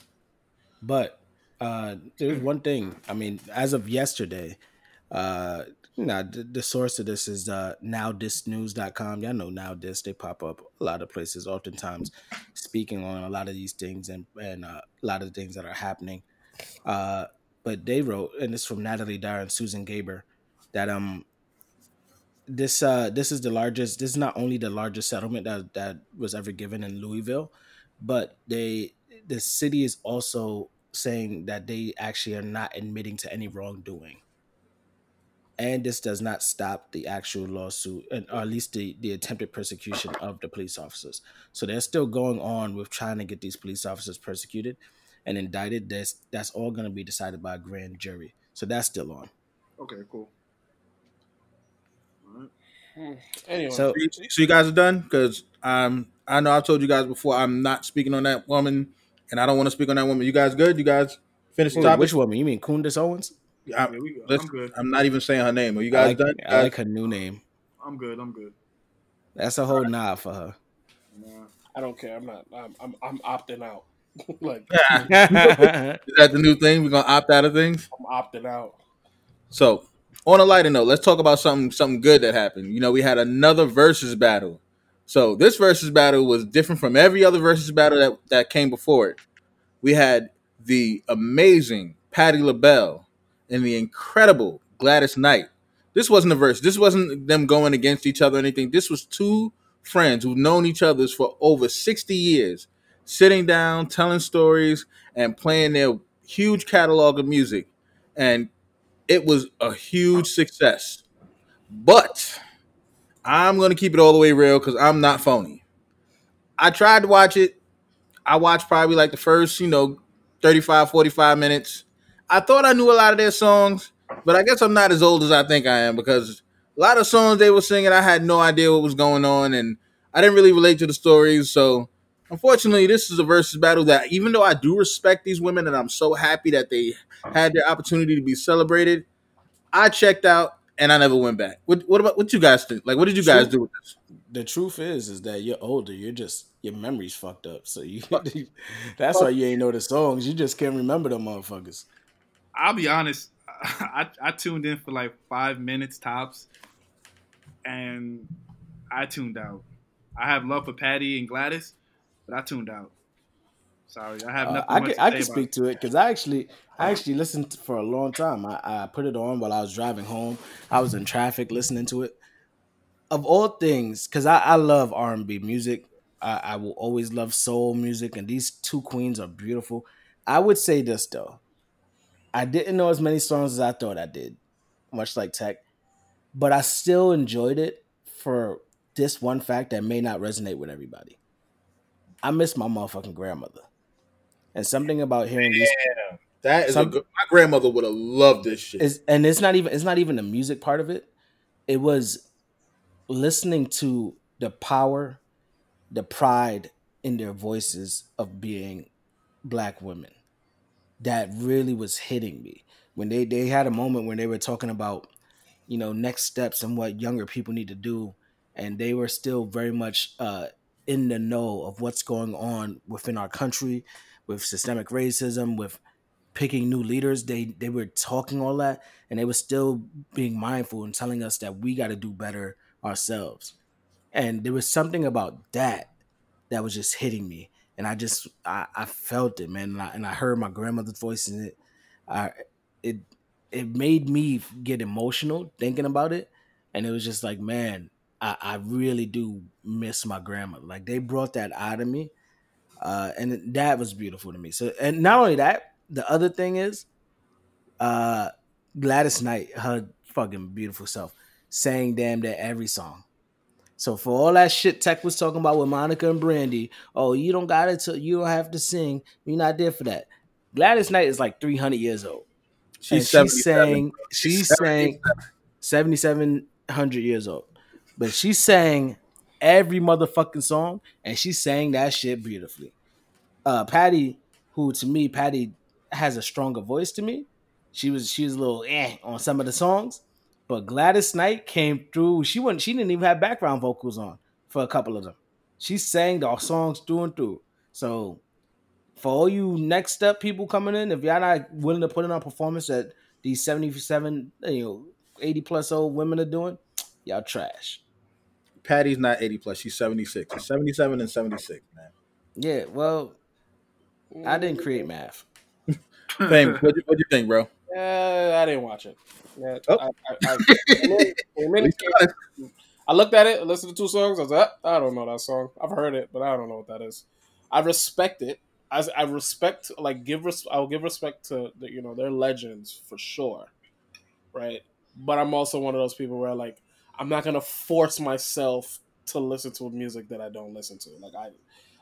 But uh there's one thing i mean as of yesterday uh you know, the, the source of this is uh nowthisnews.com y'all know now this they pop up a lot of places oftentimes speaking on a lot of these things and and uh, a lot of the things that are happening. Uh but they wrote and is from natalie dyer and susan gaber that um this uh this is the largest this is not only the largest settlement that that was ever given in Louisville, but they the city is also saying that they actually are not admitting to any wrongdoing. And this does not stop the actual lawsuit, and or at least the, the attempted persecution of the police officers. So they're still going on with trying to get these police officers persecuted and indicted. That's that's all going to be decided by a grand jury. So that's still on. Okay, cool. *sighs* Anyway, So So you guys are done because um I know I've told you guys before I'm not speaking on that woman and I don't want to speak on that woman. You guys good? You guys finished the Wait, topic? which woman? You mean Kundis Owens? I, Yeah, we good. let's- I'm good. I'm not even saying her name. Are you I guys like, done? I like her new name. I'm good. I'm good. That's a whole nod for her. Nah. I don't care. I'm not. I'm I'm, I'm opting out. *laughs* like *laughs* Is that the new thing? We're gonna opt out of things. I'm opting out. So, on a lighter note, let's talk about something something good that happened. You know, we had another Verzuz battle. So this Verzuz battle was different from every other Verzuz battle that, that came before it. We had the amazing Patti LaBelle and the incredible Gladys Knight. This wasn't a verse. This wasn't them going against each other or anything. This was two friends who've known each other for over 60 years, sitting down, telling stories, and playing their huge catalog of music. And it was a huge success. But I'm going to keep it all the way real because I'm not phony. I tried to watch it. I watched probably like the first, you know, 35, 45 minutes. I thought I knew a lot of their songs, but I guess I'm not as old as I think I am because a lot of songs they were singing, I had no idea what was going on and I didn't really relate to the stories. So, unfortunately, this is a Verzuz battle that even though I do respect these women and I'm so happy that they had their opportunity to be celebrated, I checked out and I never went back. What, what about what you guys think? Like, what did you guys True. do with this? the truth is, is that you're older. You're just your memory's fucked up. So you, *laughs* that's why you ain't know the songs. You just can't remember them motherfuckers. I'll be honest. *laughs* I, I tuned in for like five minutes tops, and I tuned out. I have love for Patti and Gladys, but I tuned out. Sorry, I have Uh, nothing I much can I can speak to it because I actually I actually listened for a long time. I, I put it on while I was driving home. I was in traffic listening to it. Of all things, because I, I love R and B music. I, I will always love soul music, and these two queens are beautiful. I would say this though. I didn't know as many songs as I thought I did, much like Tech, but I still enjoyed it for this one fact that may not resonate with everybody. I miss my motherfucking grandmother. And something about hearing these That is Some- a good, my grandmother would have loved this shit. is and it's not even it's not even the music part of it. It was listening to the power, the pride in their voices of being black women. That really was hitting me. When they they had a moment when they were talking about, you know, next steps and what younger people need to do and they were still very much uh in the know of what's going on within our country with systemic racism with picking new leaders. They they were talking all that and they were still being mindful and telling us that we got to do better ourselves. And there was something about that that was just hitting me and i just i, I felt it man and I, and I heard my grandmother's voice in it I, it it made me get emotional thinking about it. And it was just like man I, I really do miss my grandmother like they brought that out of me uh, and that was beautiful to me. So, and not only that, the other thing is, uh, Gladys Knight, her fucking beautiful self, sang damn that every song. So for all that shit Tech was talking about with Monica and Brandy, oh, you don't got it, to, you don't have to sing. You're not there for that. Gladys Knight is like 300 years old. And She's she's 77. saying she's saying 7700 years old. But she sang every motherfucking song and she sang that shit beautifully. Uh Patti, who to me, Patti has a stronger voice to me. She was she was a little eh on some of the songs. But Gladys Knight came through. She wasn't she didn't even have background vocals on for a couple of them. She sang the songs through and through. So for all you next up people coming in, if y'all not willing to put in a performance that these 77, you know, 80 plus old women are doing, y'all trash. Patti's not 80 plus. She's 76. She's 77 and 76, man. Yeah, well, I didn't create math. *laughs* Fame, what you, what you think, bro? Yeah, I didn't watch it. Yeah, Oh. I, I, I, I, I looked at it, listened to two songs. I was like, "Ah, I don't know that song. I've heard it, but I don't know what that is. I respect it. I, I respect, like, give. Res- I'll give respect to the, you know they're legends for sure, right? But I'm also one of those people where like I'm not gonna force myself to listen to a music that I don't listen to. Like I,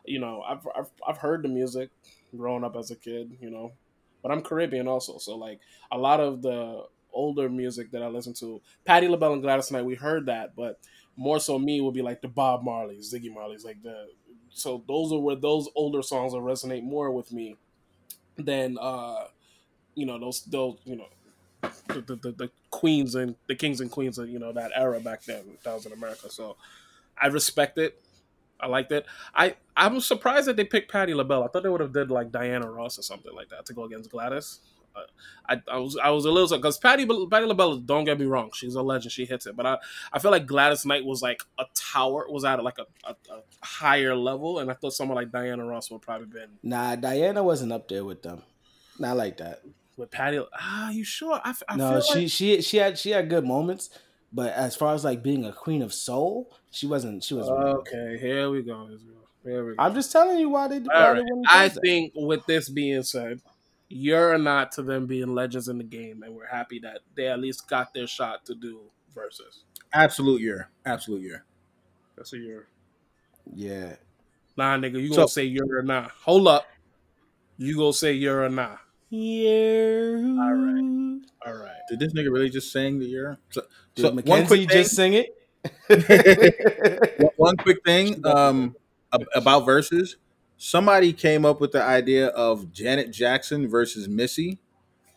you know, I've I've, I've heard the music growing up as a kid, you know, but I'm Caribbean also, so like a lot of the older music that I listen to, Patti LaBelle and Gladys Knight, we heard that, but more so me would be like the Bob Marleys, Ziggy Marleys, like the so those are where those older songs will resonate more with me than uh you know those those you know the, the, the, the queens and the kings and queens of you know that era back then that was in America. So I respect it. I liked it. I I'm surprised that they picked Patti LaBelle. I thought they would have did like Diana Ross or something like that to go against Gladys. Uh, I, I was I was a little because Patti Patti LaBelle. Don't get me wrong, she's a legend. She hits it, but I, I feel like Gladys Knight was like a tower, was at like a, a, a higher level, and I thought someone like Diana Ross would probably been Nah, Diana wasn't up there with them. Not like that. With Patti. Ah, you sure? I, f- I no, feel she like, she she had she had good moments, but as far as like being a queen of soul, she wasn't. She was. okay. Here we go. Here we go. I'm just telling you why they. Why All they right. wouldn't I choose that. think with this being said, you're not to them being legends in the game, and we're happy that they at least got their shot to do Verzuz. Absolute year. Absolute year. That's a year. Yeah. Nah, nigga, you So- gonna say you're or not? Hold up. You gonna say you're or not? Yeah. All right. All right. Did this nigga really just sing the year? So, Did so one quick thing. just sing it? *laughs* one- one quick thing *laughs* um, about Verzuz. Somebody came up with the idea of Janet Jackson versus Missy,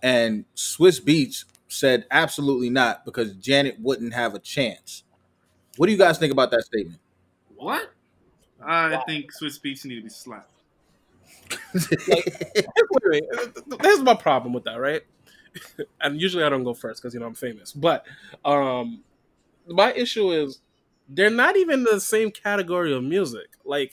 and Swizz Beatz said absolutely not because Janet wouldn't have a chance. What do you guys think about that statement? What? I think Swizz Beatz need to be slapped. *laughs* Wait, wait. Here's my problem with that, right? *laughs* and usually I don't go first because you know I'm famous. But um, my issue is they're not even the same category of music. Like,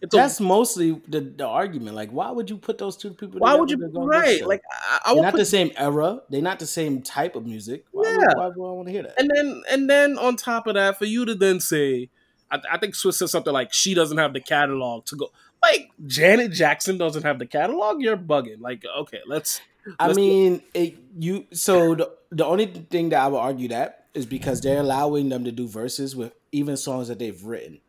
it's a- That's mostly the, the argument. Like, why would you put those two people? why would you together to go against right? Like, I, I they're not put the same era. They're not the same type of music. Why, Yeah. would, why would I want to hear that? And then and then on top of that, for you to then say, I, I think Swizz said something like she doesn't have the catalog to go. Like Janet Jackson doesn't have the catalog. You're bugging. Like okay, let's. I mean, it, you. So the the only thing that I would argue that is because they're allowing them to do Verzuz with even songs that they've written.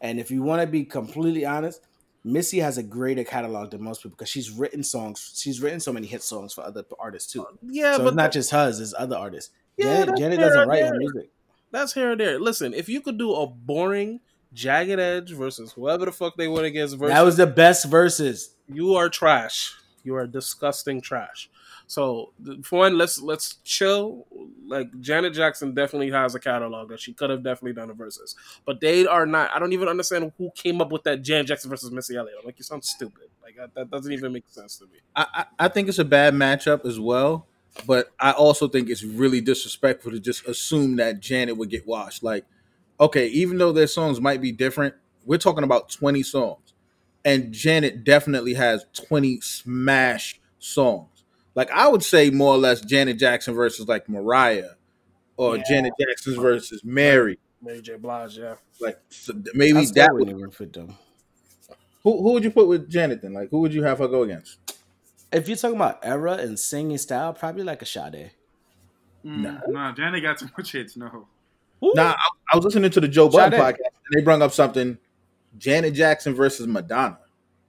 And if you want to be completely honest, Missy has a greater catalog than most people because she's written songs. She's written so many hit songs for other artists too. yeah, so but it's not just hers; it's other artists. Yeah, Janet, Janet doesn't write her music. that's here and there. Listen, if you could do a boring Jagged Edge versus whoever the fuck they went against versus, That was the best Verzuz. you are trash. You are disgusting trash. So th- for one, let's let's chill. Like Janet Jackson definitely has a catalog that she could have definitely done a Verzuz, but they are not. I don't even understand who came up with that Janet Jackson versus Missy Elliott. Like you sound stupid. Like that, that doesn't even make sense to me. I, I I think it's a bad matchup as well, but I also think it's really disrespectful to just assume that Janet would get washed. Like, okay, even though their songs might be different, we're talking about 20 songs. And Janet definitely has 20 smash songs. Like I would say more or less Janet Jackson versus like Mariah or Yeah. Janet Jackson's versus Mary. Mary J. Blige, yeah. Like so maybe I that wouldn't would, even fit them. who who would you put with Janet then? Like who would you have her go against? If you're talking about era and singing style, probably like a Sade. Mm, Nah, Janet got too much hits. No. Who? Nah, I, I was listening to the Joe Budden Sade. podcast, and they brought up something: Janet Jackson versus Madonna.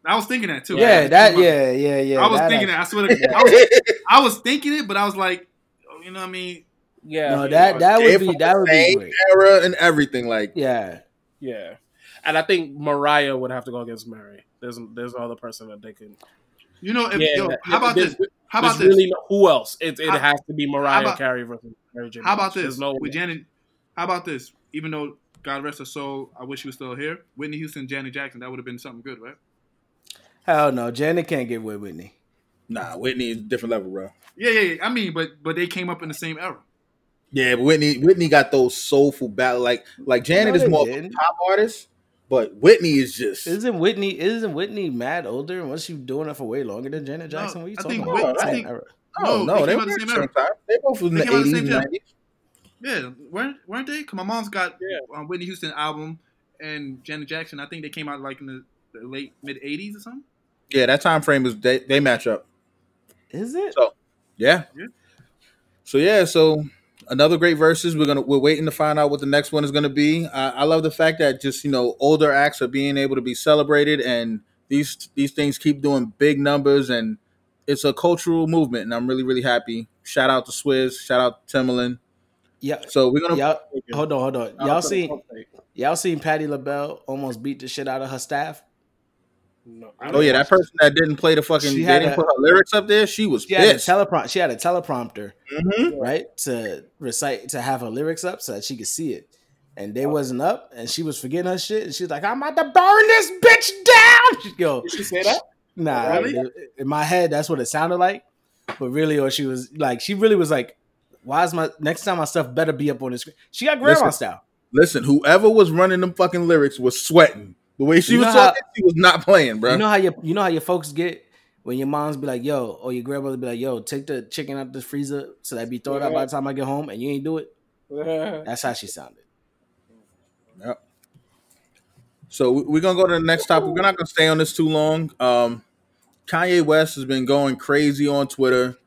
I was thinking that too. Yeah, that. Yeah, yeah, yeah. I was that thinking actually- that. I swear to I was, *laughs* I was thinking it, but I was like, oh, you know what I mean? Yeah, No, that that would be that would be great. era and everything. Like, Yeah. yeah. And I think Mariah would have to go against Mary. There's there's no other person that they can. You know, if, Yeah, yo, that- how about this? How about this? really who else? It, it How- has to be Mariah about- Carey versus Mary J. How about this? There's no With Janet, how about this? Even though God rest her soul, I wish she was still here. Whitney Houston, Janet Jackson, that would have been something good, right? Hell no, Janet can't get with Whitney. nah, Whitney is a different level, bro. Yeah, yeah, yeah. I mean, but but they came up in the same era. Yeah, but Whitney Whitney got those soulful battle like like Janet No, is they more of a didn't. pop artist, but Whitney is just Isn't Whitney isn't Whitney mad older and was she doing it for way longer than Janet No, Jackson? what are you I talking think about? Whit- I Same think- era. oh No, no, they they came were out the same era. time. They both was in They the came the eighties same nineties. Yeah, weren't weren't they? 'Cause my mom's got Yeah. um, Whitney Houston album and Janet Jackson. I think they came out like in the, the late mid '80s or something. Yeah, that time frame is they, they match up. Is it? So yeah. Yeah. So yeah, so another great Verzuz. We're gonna we're waiting to find out what the next one is gonna be. I, I love the fact that just you know older acts are being able to be celebrated, and these these things keep doing big numbers, and it's a cultural movement, and I'm really really happy. Shout out to Swizz, shout out to Timbaland. Yeah. So we're gonna Y'all, hold on, hold on. Shout Y'all out to seen Pump Fake. y'all seen Patti LaBelle almost beat the shit out of her staff? No, Oh yeah, that person that didn't play the fucking She had didn't a- put her lyrics up there. She was She had a pissed. teleprompter. She had a teleprompter, Mhm. right, to recite to have her lyrics up so that she could see it. And they wasn't up, and she was forgetting her shit. And she's like, "I'm about to burn this bitch down." *laughs* Yo, Did she say that? Nah, Really? it- in my head, that's what it sounded like. But really, or she was like, she really was like, "Why is my next time my stuff better be up on the screen?" She got grandma Listen. style. Listen, whoever was running them fucking lyrics was sweating. The way she You was know how- talking, she was not playing, bro. You know how your you know how your folks get when your moms be like, "Yo," or your grandmother be like, "Yo, take the chicken out the freezer so that be thrown out by the time I get home," and you ain't do it. Yeah. *laughs* That's how she sounded. Yep. So we- we're gonna go to the next topic. We're not gonna stay on this too long. Um, Kanye West has been going crazy on Twitter.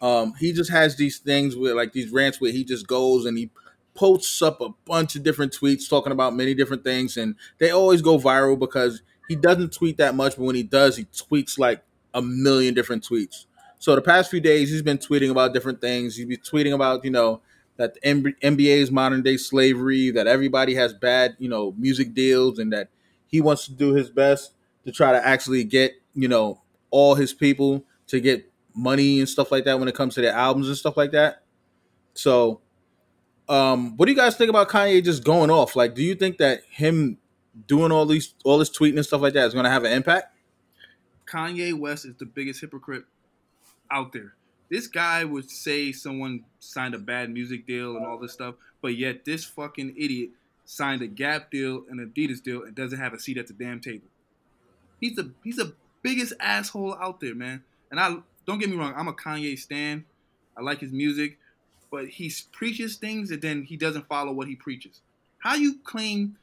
Um, he just has these things where, like these rants, where he just goes and he posts up a bunch of different tweets talking about many different things, and they always go viral because he doesn't tweet that much, but when he does, he tweets like a million different tweets. So the past few days, he's been tweeting about different things. He's been tweeting about, you know, that the NBA is modern day slavery, that everybody has bad, you know, music deals, and that he wants to do his best to try to actually get, you know, all his people to get money and stuff like that when it comes to their albums and stuff like that. So, um, what do you guys think about Kanye just going off? Like, do you think that him doing all these all this tweeting and stuff like that is going to have an impact? Kanye West is the biggest hypocrite out there. This guy would say someone signed a bad music deal and all this stuff, but yet this fucking idiot signed a Gap deal and Adidas deal and doesn't have a seat at the damn table. He's the he's the biggest asshole out there, man. And I don't get me wrong, I'm a Kanye stan. I like his music, but he preaches things and then he doesn't follow what he preaches. How you claim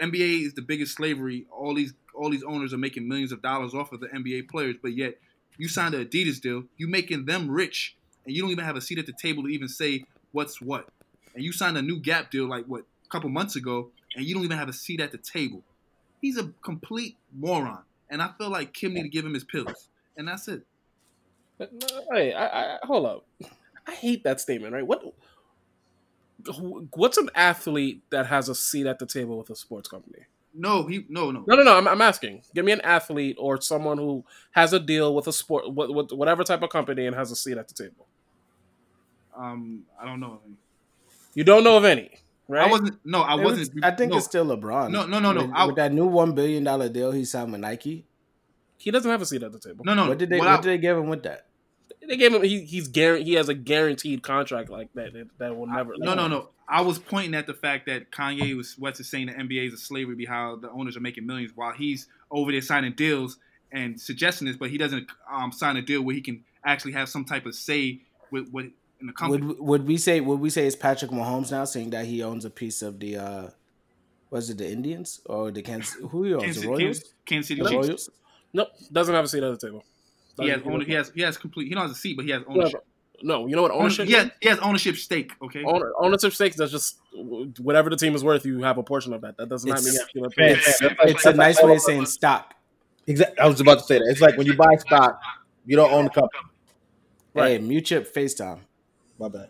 NBA is the biggest slavery? All these all these owners are making millions of dollars off of the NBA players, but yet you signed an Adidas deal, you making them rich, and you don't even have a seat at the table to even say what's what. And you signed a new Gap deal like what a couple months ago, and you don't even have a seat at the table. He's a complete moron, and I feel like Kim need to give him his pills, and that's it. No, Wait, I, I, hold up. I hate that statement. Right? What? What's an athlete that has a seat at the table with a sports company? No, he no no. No, no, no. I'm, I'm asking. Give me an athlete or someone who has a deal with a sport, with, with whatever type of company, and has a seat at the table. Um, I don't know. You don't know of any, right? I wasn't. No, I It wasn't. was- I think no. it's still LeBron. No, no, no, no. With, I- with that new one billion dollar deal he signed with Nike. He doesn't have a seat at the table. No, no. what did they what What I- did they give him with that? They gave him. He, he's guaranteed. He has a guaranteed contract like that that, that will never. No, no, no. I was pointing at the fact that Kanye was West is saying the NBA is a slavery behind the owners are making millions while he's over there signing deals and suggesting this, but he doesn't um, sign a deal where he can actually have some type of say with what in the company. Would would we say would we say it's Patrick Mahomes now, saying that he owns a piece of the uh was it the Indians or the Kansas who he owns Kansas, the Royals? Kansas, Kansas City The Chiefs. Royals? Nope, doesn't have a seat at the table. He has Doesn't- owner, he has he has complete. He don't have a seat, but he has No, ownership. no, you know what ownership? He he has ownership stake. Okay. Owner, ownership stakes. That's just whatever the team is worth, you have a portion of that. That does not It's- mean you have to pay. It's, it's a nice way of saying stock. Exactly. I was about to say that. It's like when you buy stock, you don't own the company. Hey, mute chip FaceTime. My bad.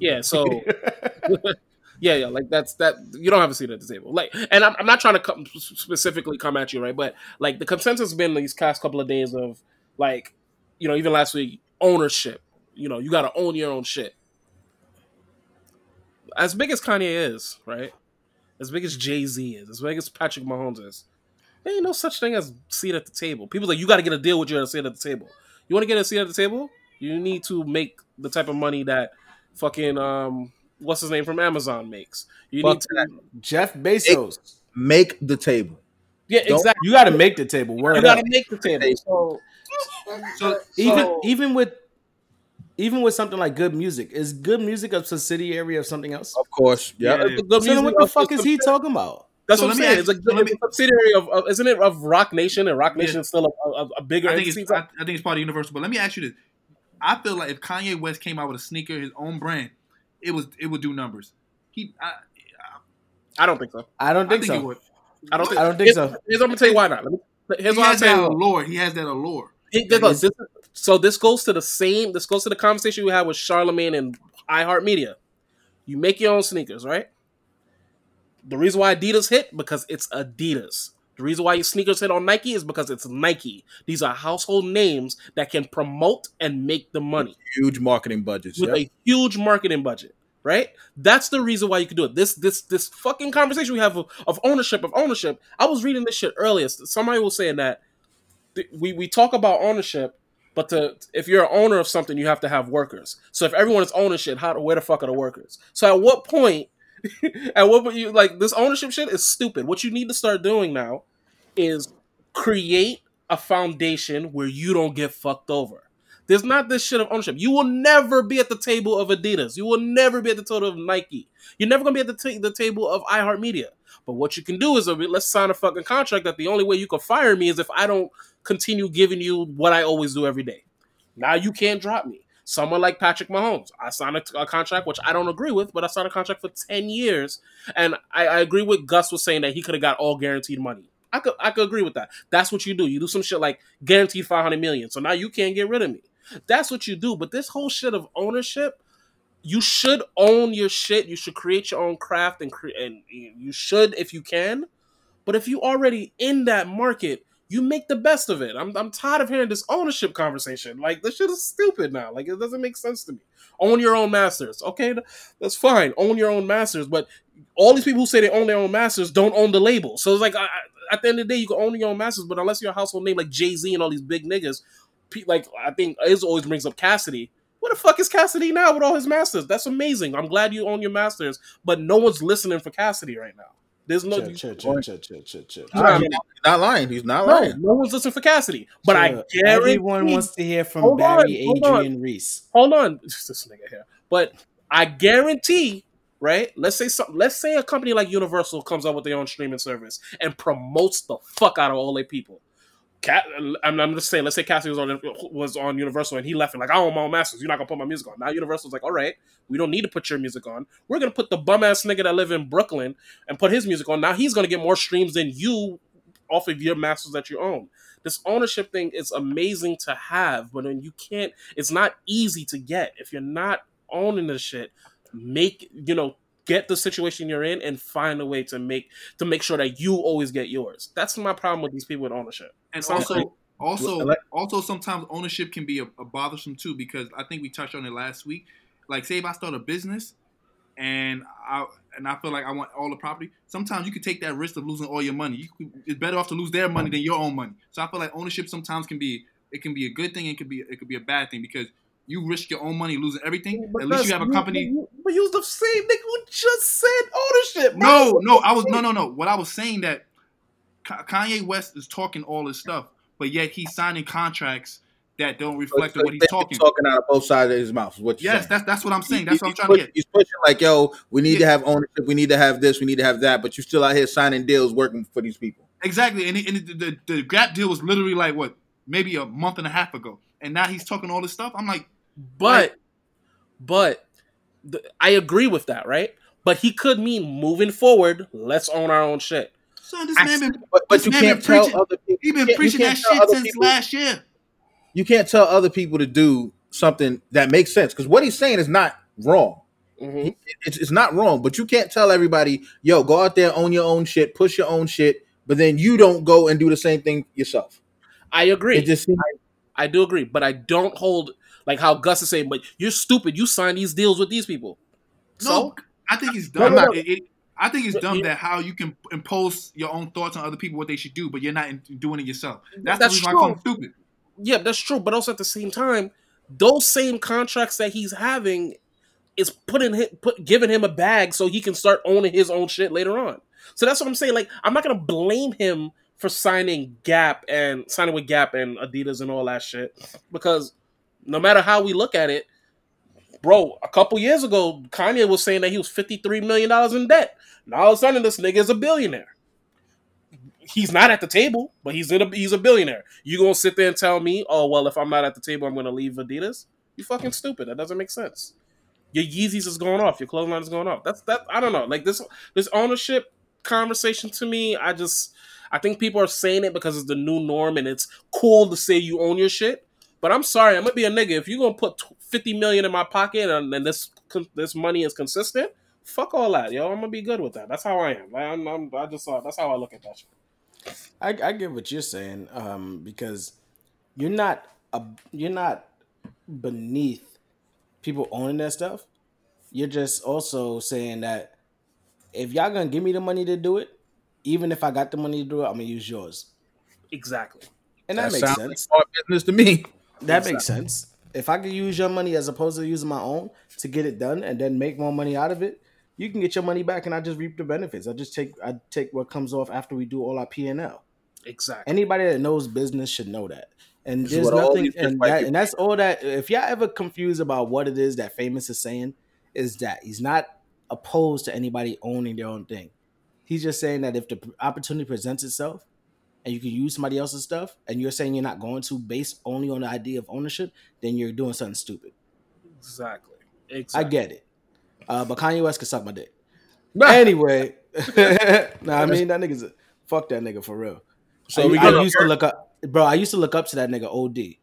Yeah, so *laughs* *laughs* yeah, yeah, like that's that. You don't have a seat at the table. Like, and I'm, I'm not trying to come, specifically come at you, right? But like the consensus has been these past couple of days of like, you know, even last week, ownership. You know, you got to own your own shit. As big as Kanye is, right? As big as Jay Z is, as big as Patrick Mahomes is, there ain't no such thing as seat at the table. People like you got to get a deal with you at a seat at the table. You want to get a seat at the table? You need to make the type of money that fucking um what's his name from Amazon makes. You Fuck need to Jeff Bezos. Make the table. yeah Don't- exactly. You got to make the table. Word You got to make the table. So So even so- even with even with something like G.O.O.D. Music, is G.O.O.D. Music a subsidiary of something else? Of course. Yeah. Yeah. the good So then what the fuck is he talking about? That's So what I'm saying. ask- It's a, so let it's a subsidiary of, of isn't it of Roc Nation and Roc Yeah. Nation is still a, a, a bigger I think entity. it's I, I think it's part of Universal. But let me ask you this: I feel like if Kanye West came out with a sneaker, his own brand, it was it would do numbers. He, I, I don't think so. I don't I think, think it so. would. I don't think. I don't think here's, so. Here's I'm gonna tell you why not. Let me, here's he why I'm has that saying. allure. He has that allure. He- look, this so this goes to the same. This goes to the conversation we had with Charlemagne and iHeartMedia. You make your own sneakers, right? The reason why Adidas hit because it's Adidas. The reason why your sneakers hit on Nike is because it's Nike. These are household names that can promote and make the money Huge marketing budgets. with Yep. a huge marketing budget, right? That's the reason why you can do it. This this this fucking conversation we have of, of ownership of ownership. I was reading this shit earlier. Somebody was saying that th- we we talk about ownership, but to if you're an owner of something, you have to have workers. So if everyone is owning shit, how where the fuck are the workers? So at what point? *laughs* at what point you like this ownership shit is stupid. What you need to start doing now is create a foundation where you don't get fucked over. There's not this shit of ownership. You will never be at the table of Adidas. You will never be at the table of Nike. You're never gonna be at the, ta- the table of iHeartMedia. But what you can do is uh, let's sign a fucking contract that the only way you can fire me is if I don't continue giving you what I always do every day. Now you can't drop me. Someone like Patrick Mahomes, I signed a, a contract which I don't agree with, but I signed a contract for ten years, and I, I agree with Gus was saying that he could have got all guaranteed money. I could I could agree with that. That's what you do. You do some shit like guaranteed five hundred million. So now you can't get rid of me. That's what you do. But this whole shit of ownership, you should own your shit. You should create your own craft and cre- and you should if you can. But if you already in that market, you make the best of it. I'm I'm tired of hearing this ownership conversation. Like this shit is stupid now. Like it doesn't make sense to me. Own your own masters. Okay, that's fine. Own your own masters, but all these people who say they own their own masters don't own the label. So it's like I, at the end of the day, you can own your own masters, but unless you're a household name like Jay Z and all these big niggas, like I think Iz always brings up Cassidy. Where the fuck is Cassidy now with all his masters? That's amazing. I'm glad you own your masters, but no one's listening for Cassidy right now. There's no, Chill, chill, chill, chill, chill, chill, chill. You I He's mean? not lying. He's not lying. no one's listening for Cassidy. But I guarantee everyone wants to hear from Hold Barry on. Adrian Reese. hold on, *laughs* this nigga here. But I guarantee, right? Let's say something. Let's say a company like Universal comes up with their own streaming service and promotes the fuck out of all their people. Cat, I'm, I'm just saying. Let's say Cassie was on was on Universal and he left and like I own my own masters. You're not gonna put my music on. Now Universal's like, all right, we don't need to put your music on. We're gonna put the bum ass nigga that live in Brooklyn and put his music on. Now he's gonna get more streams than you off of your masters that you own. This ownership thing is amazing to have, but when you can't, it's not easy to get. If you're not owning the shit, make you know get the situation you're in and find a way to make to make sure that you always get yours. That's my problem with these people with ownership. And Sounds also, like- also, also, sometimes ownership can be a, a bothersome too because I think we touched on it last week. Like, say if I start a business and I and I feel like I want all the property, sometimes you could take that risk of losing all your money. You could, it's better off to lose their money than your own money. So I feel like ownership sometimes can be it can be a good thing. It could be it could be a bad thing because you risk your own money losing everything. At least you have a company. But you use the same nigga who just said ownership. bro. No, no, I was no, no, no. What I was saying that Kanye West is talking all this stuff, but yet he's signing contracts that don't reflect on what he's talking. He's talking out of both sides of his mouth. Is what you're Yes, saying. that's that's what I'm saying. He- That's what I'm he's trying to get. He's pushing like, yo, we need to have ownership. We need to have this. We need to have that. But you're still out here signing deals, working for these people. Exactly, and, it- and it- the, the the Gap deal was literally like what maybe a month and a half ago, and now he's talking all this stuff. I'm like, But, but the, I agree with that, right? but he could mean moving forward. Let's own our own shit. Son, this I man been But, but you can't tell preaching- other people. he been you can't- you preaching that shit since people- last year. You can't tell other people to do something that makes sense because what he's saying is not wrong. Mhm. It's, it's not wrong, but you can't tell everybody, yo, go out there, own your own shit, push your own shit, but then you don't go and do the same thing yourself. I agree. It just seems I do agree, but I don't hold like how Gus is saying. But you're stupid. You sign these deals with these people. No, So I think he's dumb. no, no. It- it- I think it's dumb you- that how you can impose your own thoughts on other people what they should do, but you're not doing it yourself. That's, That's the reason why I call him stupid. yeah, that's true. But also at the same time, those same contracts that he's having is putting him, put giving him a bag so he can start owning his own shit later on. So that's what I'm saying. Like I'm not gonna blame him for signing Gap and signing with Gap and Adidas and all that shit because no matter how we look at it, bro, a couple years ago Kanye was saying that he was 53 million dollars in debt. Now all of a sudden this nigga is a billionaire. He's not at the table, but he's in a he's a billionaire. You gonna sit there and tell me, oh well, if I'm not at the table, I'm gonna leave Adidas? You fucking stupid. That doesn't make sense. Your Yeezys is going off. Your clothing line is going off. That's that. I don't know. Like this this ownership conversation to me, I just I think people are saying it because it's the new norm and it's cool to say you own your shit. But I'm sorry, I'm gonna be a nigga. If you're gonna put tw- 50 million in my pocket and, and this con- this money is consistent, fuck all that, yo. I'm gonna be good with that. That's how I am. Like, I'm, I'm, I just uh, that's how I look at that shit. I, I get what you're saying, um, because you're not a, you're not beneath people owning that stuff. You're just also saying that if y'all gonna give me the money to do it, even if I got the money to do it, I'm gonna use yours, Exactly. and that, makes sense. like business to me. That makes sense. If I could use your money as opposed to using my own to get it done and then make more money out of it, you can get your money back and I just reap the benefits. I just take I take what comes off after we do all our P and L. Exactly. Anybody that knows business should know that. And This there's nothing and, that, and that's all that if y'all ever confused about what it is that famous is saying, is that he's not opposed to anybody owning their own thing. He's just saying that if the opportunity presents itself and you can use somebody else's stuff and you're saying you're not going to based only on the idea of ownership, then you're doing something stupid. Exactly. I get it. Uh, but Kanye West could suck my dick. *laughs* anyway, *laughs* nah, I mean that nigga's a, fuck that nigga for real. So I, we I used to look up, bro. I used to look up to that nigga OD.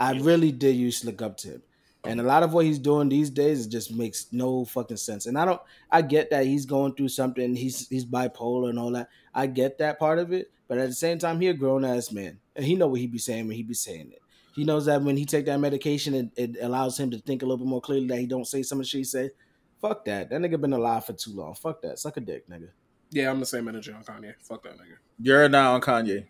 I really did used to look up to him, and a lot of what he's doing these days just makes no fucking sense. And I don't, I get that he's going through something. He's he's bipolar and all that. I get that part of it, but at the same time, he a grown ass man, and he know what he be saying when he be saying it. He knows that when he take that medication, it, it allows him to think a little bit more clearly. That he don't say some of the shit he say. Fuck that. That nigga been alive for too long. Fuck that. Suck a dick, nigga. Yeah, I'm the same energy on Kanye. Fuck that nigga. You're now on Kanye.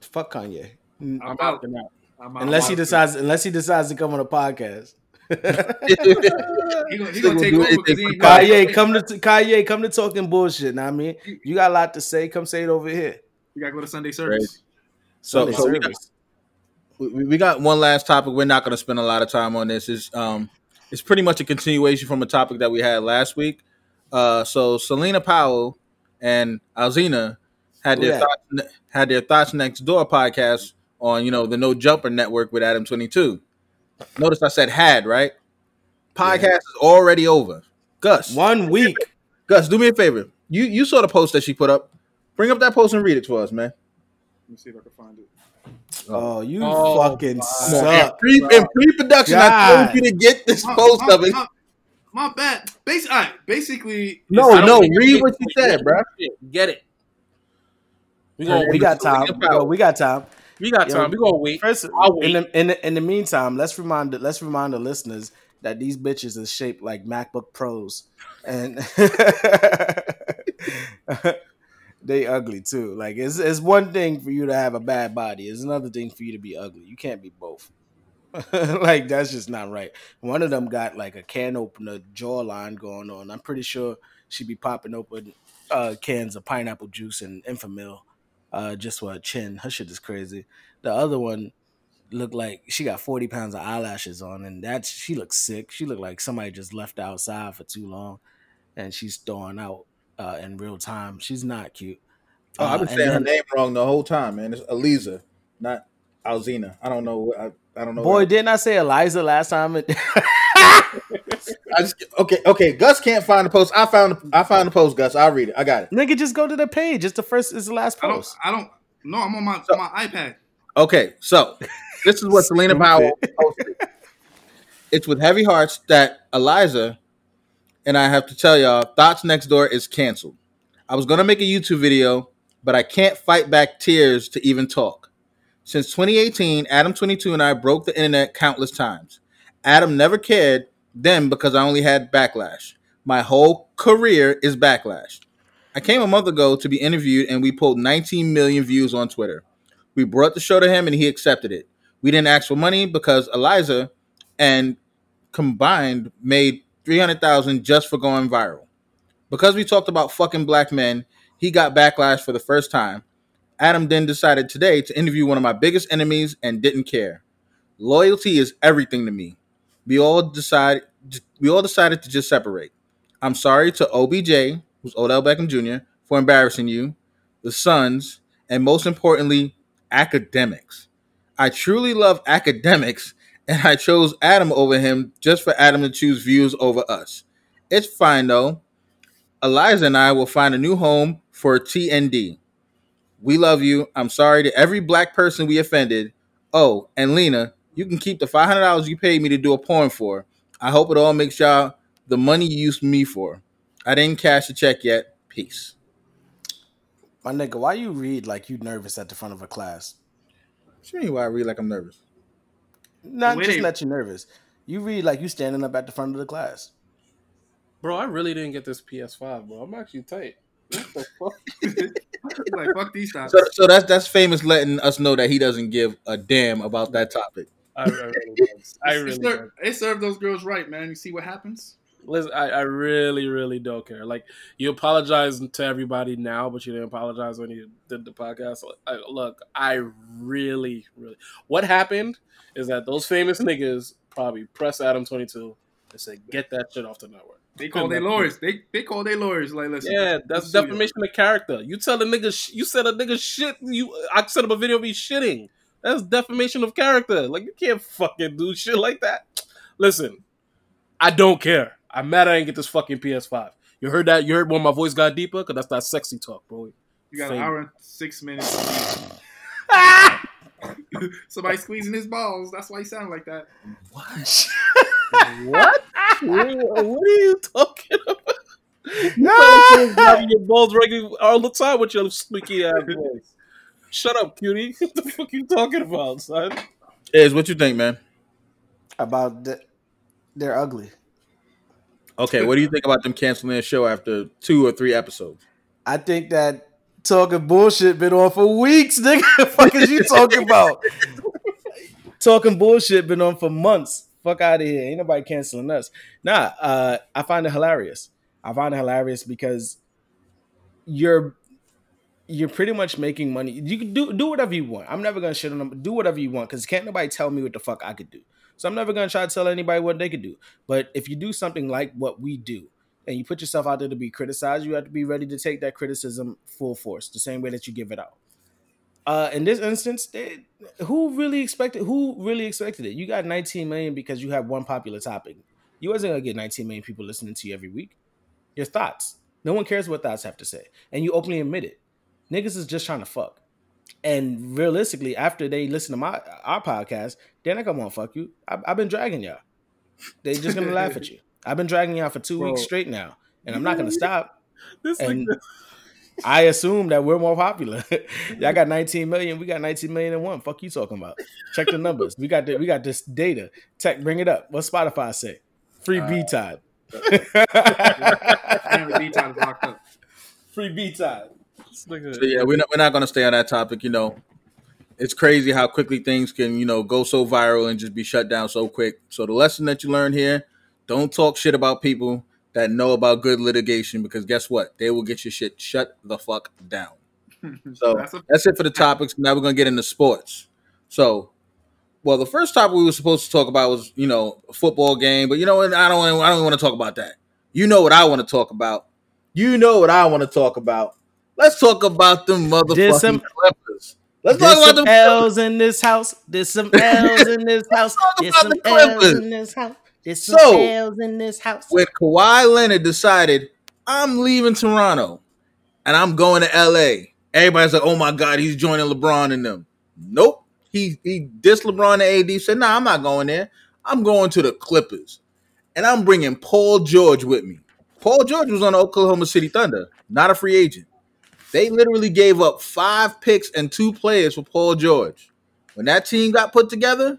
Fuck Kanye. I'm, I'm out. out. and out. I'm out. Unless he He decides, unless he decides to come on a podcast. Gonna, he gonna take over because he for ain't Kanye, come to Kanye, come to talking bullshit. Now I mean, you got a lot to say. Come say it over here. You gotta go to Sunday service. So, Sunday so we, got, we, we got one last topic. We're not going to spend a lot of time on this. Is um, it's pretty much a continuation from a topic that we had last week. Uh, so Selena Powell and Alzina had their that? thoughts, had their thoughts next door podcast on you know the No Jumper Network with Adam22. Notice I said had right. Podcast is already over. Gus, One week. Gus, do me a favor. You you saw the post that she put up. Bring up that post and read it to us, man. Let me see if I can find it. Oh, oh you Oh, fucking my. In suck. pre, in pre-production, I God. told you to get this My- post my- of it. My, my bad. Basi- all right, basically, No, no, read what you said, bro. Get it. We gonna We got time. Selena Yo, we got time. We got Yo, time. We gonna wait. First, I'll wait. in the, in the in the meantime, let's remind the, let's remind the listeners that these bitches is shaped like MacBook Pros, and *laughs* they ugly too. Like it's it's one thing for you to have a bad body. It's another thing for you to be ugly. You can't be both. *laughs* like that's just not right. One of them got like a can opener jawline going on. I'm pretty sure she'd be popping open uh, cans of pineapple juice and Enfamil uh, just for her chin. Her shit is crazy. The other one looked like she got 40 pounds of eyelashes on, and that she looks sick. She looked like somebody just left outside for too long, and she's thawing out uh, in real time. She's not cute. Oh, I've been Uh, saying her name wrong the whole time, man. It's Aliza, not Alzina. I don't know. what- I, I don't know. Boy, what- didn't I say Eliza last time? *laughs* I just okay, okay. Gus can't find the post. I found I found the post, Gus. I'll read it. I got it. Nigga, just go to the page. It's the first. It's the last I don't. post. I don't. No, I'm on my So- on my iPad. Okay, so this is what Selena Powell posted. It's with heavy hearts that Eliza and I have to tell y'all, Thoughts Next Door is canceled. I was gonna make a YouTube video, but I can't fight back tears to even talk. Since 2018, Adam22 and I broke the internet countless times. Adam never cared then because I only had backlash. My whole career is backlash. I came a month ago to be interviewed and we pulled 19 million views on Twitter. We brought the show to him and he accepted it. We didn't ask for money because Eliza and combined made 300,000 just for going viral. Because we talked about fucking black men, he got backlash for the first time. Adam then decided today to interview one of my biggest enemies and didn't care. Loyalty is everything to me. We all decide we all decided to just separate. I'm sorry to OBJ, who's Odell Beckham Jr., for embarrassing you, the Suns, and most importantly, Akademiks. I truly love Akademiks, and I chose Adam over him just for Adam to choose views over us. It's fine though. Eliza and I will find a new home for TND. We love you. I'm sorry to every black person we offended. Oh, and Lena, you can keep the $500 you paid me to do a porn for. I hope it all makes y'all the money you used me for. I didn't cash the check yet. Peace. My nigga, why you read like you nervous at the front of a class? What you mean why I read like I'm nervous? Not The way just they- that you're nervous. You read like you standing up at the front of the class. Bro, I really didn't get this PS5, bro. I'm actually tight. What the fuck? *laughs* like fuck these shots. So, so that's that's famous letting us know that he doesn't give a damn about that topic. I, I really. I They really serve- don't. they serve those girls right, man. You see what happens. Listen, I, I really, really don't care. Like you apologize to everybody now, but you didn't apologize when you did the podcast. I, look, I really, really. What happened is that those famous niggas probably press Adam22 and said, "Get that shit off the network." They call their lawyers. They they call their lawyers. Like, listen. Yeah, that's let's you. defamation of character. You tell a nigga, sh- you said a nigga shit. You, I sent him a video of me shitting. That's defamation of character. Like you can't fucking do shit like that. Listen, I don't care. I'm mad I didn't get this fucking PS5. You heard that? You heard when my voice got deeper? Cause that's that sexy talk, bro. You got an hour and six minutes. *laughs* *laughs* Somebody squeezing his balls. That's why he sounded like that. what? *laughs* what? *laughs* What are you talking about? You grabbing your balls regular all the time with your squeaky ass voice. Shut up, cutie. *laughs* What the fuck are you talking about, son? Is what you think, man? About the, they're ugly. Okay, what do you think about them canceling their show after two or three episodes? I think that talking bullshit been on for weeks, nigga. *laughs* fuck is you talking about? talking bullshit been on for months. Fuck out of here. Ain't nobody canceling us. Nah, uh, I find it hilarious. I find it hilarious because you're you're pretty much making money. You can do do whatever you want. I'm never gonna shit on them. Do whatever you want because can't nobody tell me what the fuck I could do. So I'm never gonna try to tell anybody what they could do. But if you do something like what we do, and you put yourself out there to be criticized, you have to be ready to take that criticism full force, the same way that you give it out. Uh, in this instance, they, who really expected? Who really expected it? You got 19 million because you have one popular topic. You wasn't gonna get 19 million people listening to you every week. Your thoughts. No one cares what thoughts have to say, and you openly admit it. Niggas is just trying to fuck. And realistically, after they listen to my our podcast, they're not gonna want fuck you. I, I've been dragging y'all. They just gonna laugh at you. I've been dragging y'all for two Bro. weeks straight now, and I'm not gonna stop. This And nigga, I assume that we're more popular. *laughs* Y'all got 19 million. We got 19 million and one. Fuck you talking about? Check the numbers. We got the, we got this data. Tech, bring it up. What Spotify say? Free uh, B time. *laughs* B time's locked up. Free B time. So yeah, we're not we're not gonna stay on that topic. You know, it's crazy how quickly things can you know go so viral and just be shut down so quick. So the lesson that you learn here: don't talk shit about people that know about good litigation because guess what? They will get your shit shut the fuck down. *laughs* So That's that's, it for the topics. Now we're gonna get into sports. So, well, the first topic we were supposed to talk about was you know a football game, but you know what? I don't wanna- I don't want to talk about that. You know what I want to talk about. You know what I want to talk about. Let's talk about them motherfucking There's some- Clippers. Let's There's talk about some them. L's in this house. There's some *laughs* L's in this house. talk There's about some the L's in this house. There's some So- in this house. when Kawhi Leonard decided I'm leaving Toronto and I'm going to LA, everybody's like, "Oh my God, he's joining LeBron and them." Nope, he he dissed LeBron and AD. Said, "Nah, I'm not going there. I'm going to the Clippers, and I'm bringing Paul George with me." Paul George was on the Oklahoma City Thunder, not a free agent. They literally gave up five picks and two players for Paul George. When that team got put together,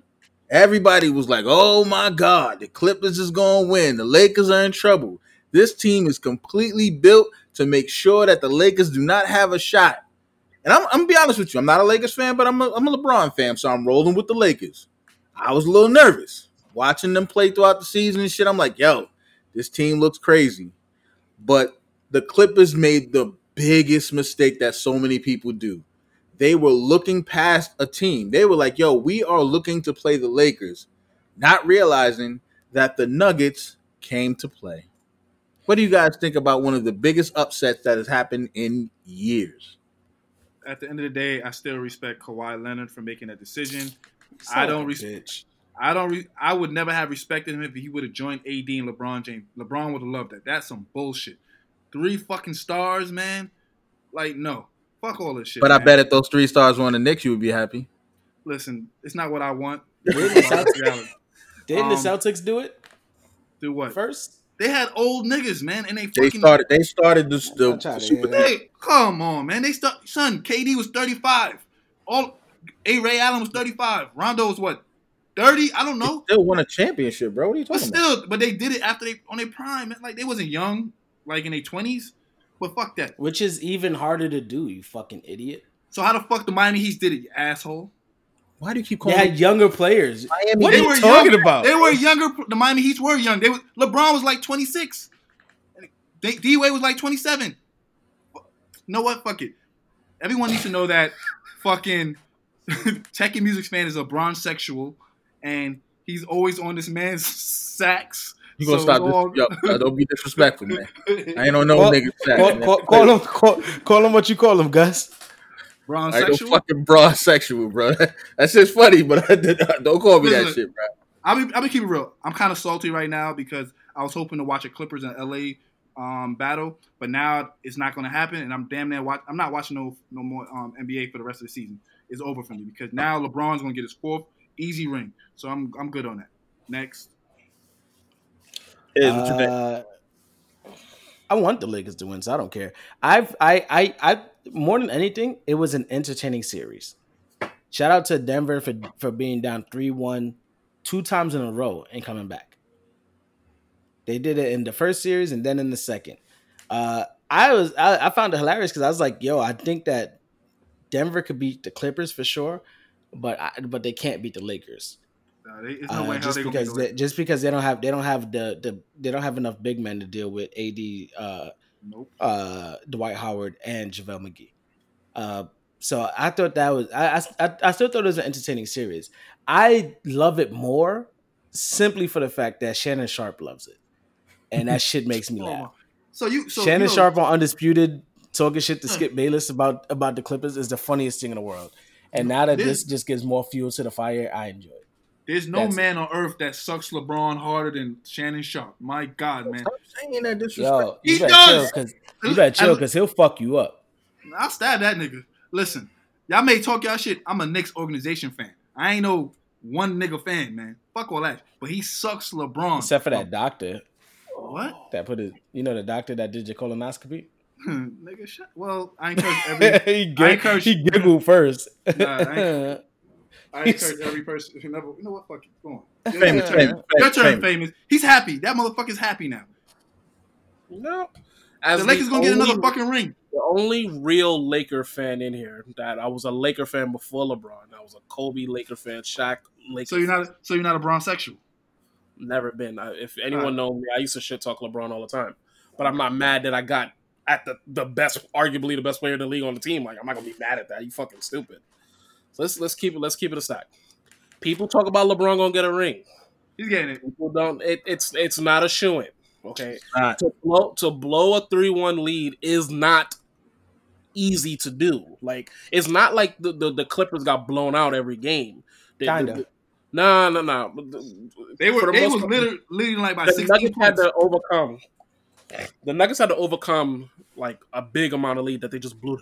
everybody was like, "Oh my God, the Clippers is going to win. The Lakers are in trouble." This team is completely built to make sure that the Lakers do not have a shot. And I'm, I'm gonna be honest with you, I'm not a Lakers fan, but I'm a, I'm a LeBron fan, so I'm rolling with the Lakers. I was a little nervous watching them play throughout the season and shit. I'm like, yo, this team looks crazy. But the Clippers made the biggest mistake that so many people do. They were looking past a team. They were like, yo, we are looking to play the Lakers, not realizing that the Nuggets came to play. What do you guys think about one of the biggest upsets that has happened in years? At the end of the day, I still respect Kawhi Leonard for making that decision. Son I don't a res- bitch. I don't. Re- I would never have respected him if he would have joined AD and LeBron James. LeBron would have loved that. That's some bullshit. Three fucking stars, man. Like no, fuck all this shit. But I bet if those three stars were on the Knicks, you would be happy. Listen, it's not what I want. Didn't the Celtics, didn't the Um, Celtics do it Do what? first? They had old niggas, man, and they They fucking. started. They started the, the, to super. hear that. Hey, come on, man. They start. Son, KG was thirty five. All. A. Ray Allen was thirty five. Rondo was what? Thirty? I don't know. Still won a championship, bro. What are you But talking about? still, but they did it after they on their prime. Man. Like they wasn't young, like in their twenties. But fuck that. Which is even harder to do, you fucking idiot. So how the fuck the Miami Heat did it, you asshole? Why do you keep calling? They calling? had younger players. Miami What They are were you talking young- about? They were younger. The Miami Heats were young. They was LeBron was like twenty six. D Wade was like twenty seven. You know what? Fuck it. Everyone needs to know that fucking *laughs* Tech and Music fan is a bronze sexual, and he's always on this man's *laughs* sax. You gonna So stop it's all- this? Yo, yo, don't be disrespectful, man. I ain't on no Call- niggas. Call, man. call, call him, call, call him what you call him, Gus. bronze I ain't sexual. fucking broad sexual, bro. *laughs* That's just funny, but *laughs* don't call me that shit, bro. I'll be, I'll be keeping it real. I'm kind of salty right now because I was hoping to watch a Clippers and LA um, battle, but now it's not going to happen, and I'm damn near watch. I'm not watching no no more um, NBA for the rest of the season. It's over for me because now LeBron's going to get his fourth easy ring, so I'm I'm good on that. Next, Is what you think? Uh, I want the Lakers to win, so I don't care. I've I I I more than anything, it was an entertaining series. Shout out to Denver for for being down three one two times in a row and coming back. They did it in the first series and then in the second. Uh, I was I, I found it hilarious because I was like, yo, I think that Denver could beat the Clippers for sure, but I, but they can't beat the Lakers. They, no Uh, way just because they, just because they don't have they don't have the the they don't have enough big men to deal with AD uh Nope. uh Dwight Howard and JaVale McGee. Uh so I thought that was I, I I still thought it was an entertaining series. I love it more simply for the fact that Shannon Sharpe loves it. And that shit makes me *laughs* Oh, laugh. So you so Shannon you know, Sharpe on Undisputed talking shit to Skip Bayless about about the Clippers is the funniest thing in the world. And now that This- this just gives more fuel to the fire, I enjoy it. There's no That's it. man on earth that sucks LeBron harder than Shannon Sharpe. My God, man. Stop saying that disrespect. Yo, you He better does. chill because you better chill because he'll fuck you up. I'll stab that nigga. Listen, y'all may talk y'all shit. I'm a Knicks organization fan. I ain't no one nigga fan, man. Fuck all that. But he sucks LeBron. Except for that doctor What? that put his, you know, the doctor that did your colonoscopy. Hmm, nigga, shut. Well, I *laughs* encourage every. he, I gig- encourage- he giggled first. Nah, I *laughs* I encourage every person who never. You know what? Fuck it. Go on. Your Famous, turn. famous, Your turn, famous. famous. He's happy. That motherfucker's happy now. No. As The Lakers gonna get another fucking ring. The only real Laker fan in here that I was a Laker fan before LeBron. I was a Kobe Laker fan, Shaq Laker. So you're not. So you're not a Bron sexual. never been. I, if anyone Alright. know me, I used to shit talk LeBron all the time. But I'm not mad that I got at the the best, arguably the best player in the league on the team. Like I'm not gonna be mad at that. You fucking stupid. So let's let's keep it let's keep it a stack. People talk about LeBron gonna get a ring. He's getting it. People don't. It, it's it's not a shoe in. Okay, Not. to blow to blow a three one lead is not easy to do. Like it's not like the, the, the Clippers got blown out every game. The- the- Kinda. the- Nah, nah, nah. They were the they most was part- literally leading like by the 16 Nuggets had to overcome. The Nuggets had to overcome like a big amount of lead that they just blew.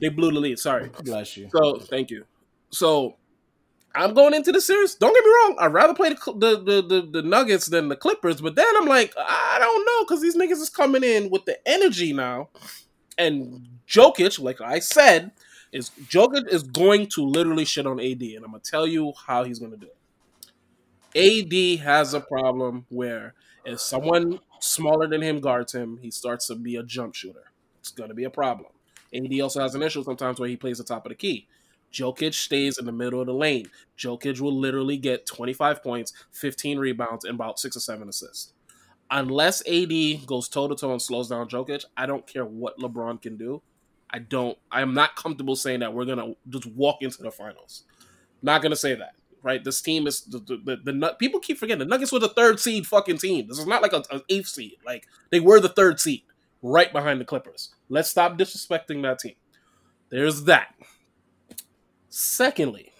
They blew the lead. Sorry. Bless you. So thank you. So I'm going into the series. Don't get me wrong. I'd rather play the the the, the, the Nuggets than the Clippers. But then I'm like, I don't know because these niggas is coming in with the energy now, and Jokic, like I said, is Jokic is going to literally shit on AD, and I'm gonna tell you how he's gonna do it. AD has a problem where if someone smaller than him guards him, he starts to be a jump shooter. It's gonna be a problem. AD also has an issue sometimes where he plays the top of the key. Jokic stays in the middle of the lane. Jokic will literally get 25 points, 15 rebounds, and about six or seven assists. Unless AD goes toe to toe and slows down Jokic, I don't care what LeBron can do. I don't. I am not comfortable saying that we're gonna just walk into the finals. Not gonna say that. Right? This team is the the, the, the people keep forgetting the Nuggets were the third seed fucking team. This is not like an eighth seed. Like they were the third seed, right behind the Clippers. Let's stop disrespecting that team. There's that. Secondly,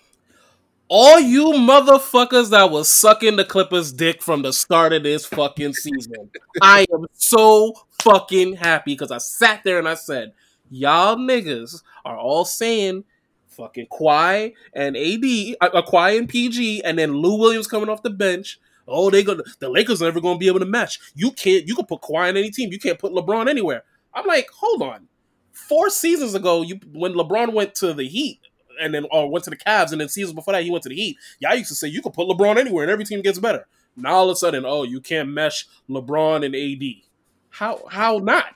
all you motherfuckers that was sucking the Clippers' dick from the start of this fucking season, I am so fucking happy because I sat there and I said, y'all niggas are all saying fucking Kawhi and AD, uh, Kawhi and PG, and then Lou Williams coming off the bench. Oh, they gonna the Lakers are never gonna be able to match. You can't. You can put Kawhi on any team. You can't put LeBron anywhere. I'm like, hold on. Four seasons ago, you when LeBron went to the Heat and then or went to the Cavs, and then seasons before that he went to the Heat. Y'all used to say you could put LeBron anywhere and every team gets better. Now all of a sudden, oh, you can't mesh LeBron and AD. How how not?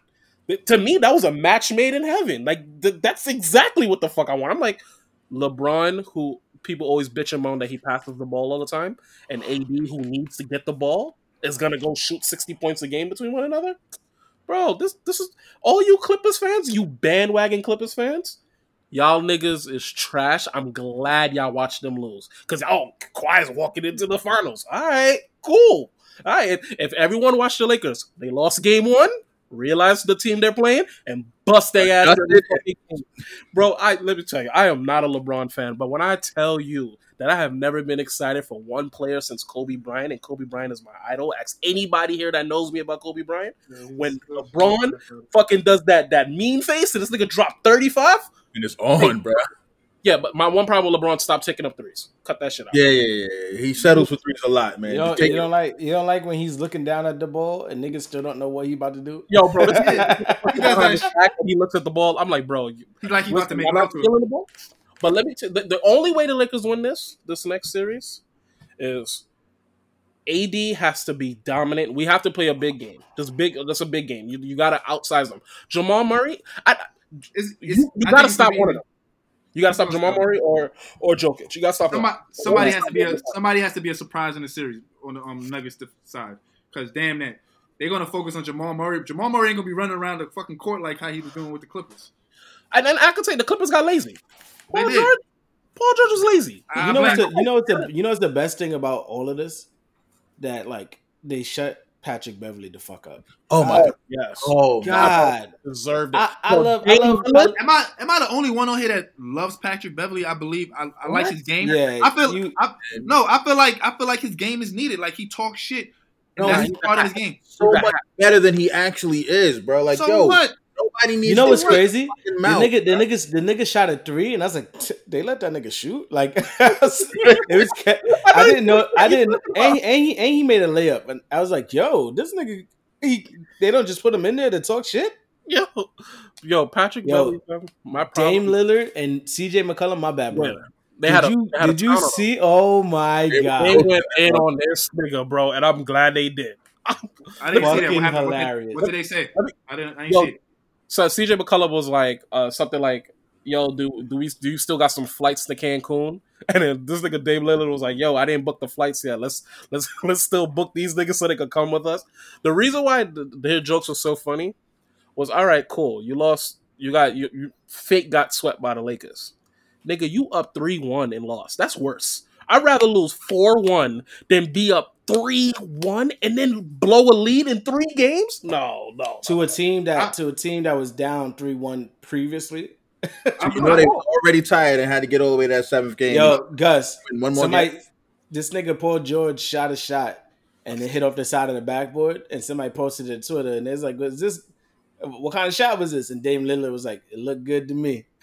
To me, that was a match made in heaven. Like th- that's exactly what the fuck I want. I'm like LeBron, who people always bitch and moan that he passes the ball all the time, and AD, who needs to get the ball, is gonna go shoot 60 points a game between one another. Bro, this this is all you Clippers fans, you bandwagon Clippers fans. Y'all niggas is trash. I'm glad y'all watched them lose. Cause oh, Kawhi's walking into the finals. All right, cool. All right. If everyone watched the Lakers, they lost game one, realized the team they're playing, and bust their ass. Adjusted. every fucking game. Bro, I let me tell you, I am not a LeBron fan, but when I tell you that I have never been excited for one player since Kobe Bryant, and Kobe Bryant is my idol. Ask anybody here that knows me about Kobe Bryant. When LeBron fucking does that that mean face and this nigga dropped 35. and it's on, bro. Yeah, but my one problem with LeBron, stop taking up threes. Cut that shit out. Yeah, yeah, yeah, yeah. He settles for threes a lot, man. You don't, you don't like you don't like when he's looking down at the ball and niggas still don't know what he about to do. Yo, bro, this *laughs* He does that when he looks at the ball. I'm like, bro, you, He's like he about to make I'm love not to it. the ball. But let me tell the, the only way the Lakers win this this next series is AD has to be dominant. We have to play a big game. This big that's a big game. You you gotta outsize them. Jamal Murray, I, It's, it's, you, you gotta think stop one of them. You gotta stop Jamal Murray or or Jokic. You gotta stop them. Somebody, somebody has to be a somebody has to be a surprise in the series on the um, Nuggets side because damn that they're gonna focus on Jamal Murray. Jamal Murray ain't gonna be running around the fucking court like how he was doing with the Clippers. And then I can say the Clippers got lazy. They Paul did. George, Paul George was lazy. You know what's the, you know what's the you know what's the best thing about all of this? That like they shut Patrick Beverley the fuck up. Oh my god. Yes. Oh my God, deserved it. I, I Yo, love I love, Am I am I the only one on here that loves Patrick Beverley? I believe I, I like his game. yeah. I feel you, I, no. I feel like I feel like his game is needed. Like he talks shit. No, that's he's part of his game. so much better than he actually is, bro. Like, so yo, what? Nobody needs you know what's crazy? The mouth, nigga, the bro. niggas, the nigga shot a three, and I was like, they let that nigga shoot. Like, *laughs* it was, *laughs* I didn't know, I didn't, and, he- and he and he made a layup, and I was like, yo, this nigga, he, they don't just put him in there to talk shit. Yo, yo, Patrick Yo, Beverley. fam, My Dame. Lillard and C.J. McCollum, my bad, bro. Yeah. They did had a, you they had did you see? Oh my They- god, They went in on this nigga, bro, and I'm glad they did. I didn't see that. What happened? What hilarious. did, what did they say? I didn't. I didn't Yo, see it. So CJ McCollum was like uh, something like, "Yo, do do we do you still got some flights to Cancun?" *laughs* And then this nigga Dame Lillard was like, "Yo, I didn't book the flights yet. Let's let's *laughs* let's still book these niggas so they could come with us." The reason why th- their jokes were so funny was, "All right, cool. You lost. You got you, you fake got swept by the Lakers, nigga. You up three one and lost. That's worse. I'd rather lose four one than be up three one and then blow a lead in three games. No, no, to a team that I- to a team that was down three one previously. You *laughs* know they were already tired and had to get all the way to that seventh game. Yo, Gus, one more somebody, game. this nigga Paul George shot a shot and it hit off the side of the backboard, and somebody posted it to Twitter, and it's like, "Was this? What kind of shot was this?" And Dame Lillard was like, "It looked good to me." *laughs*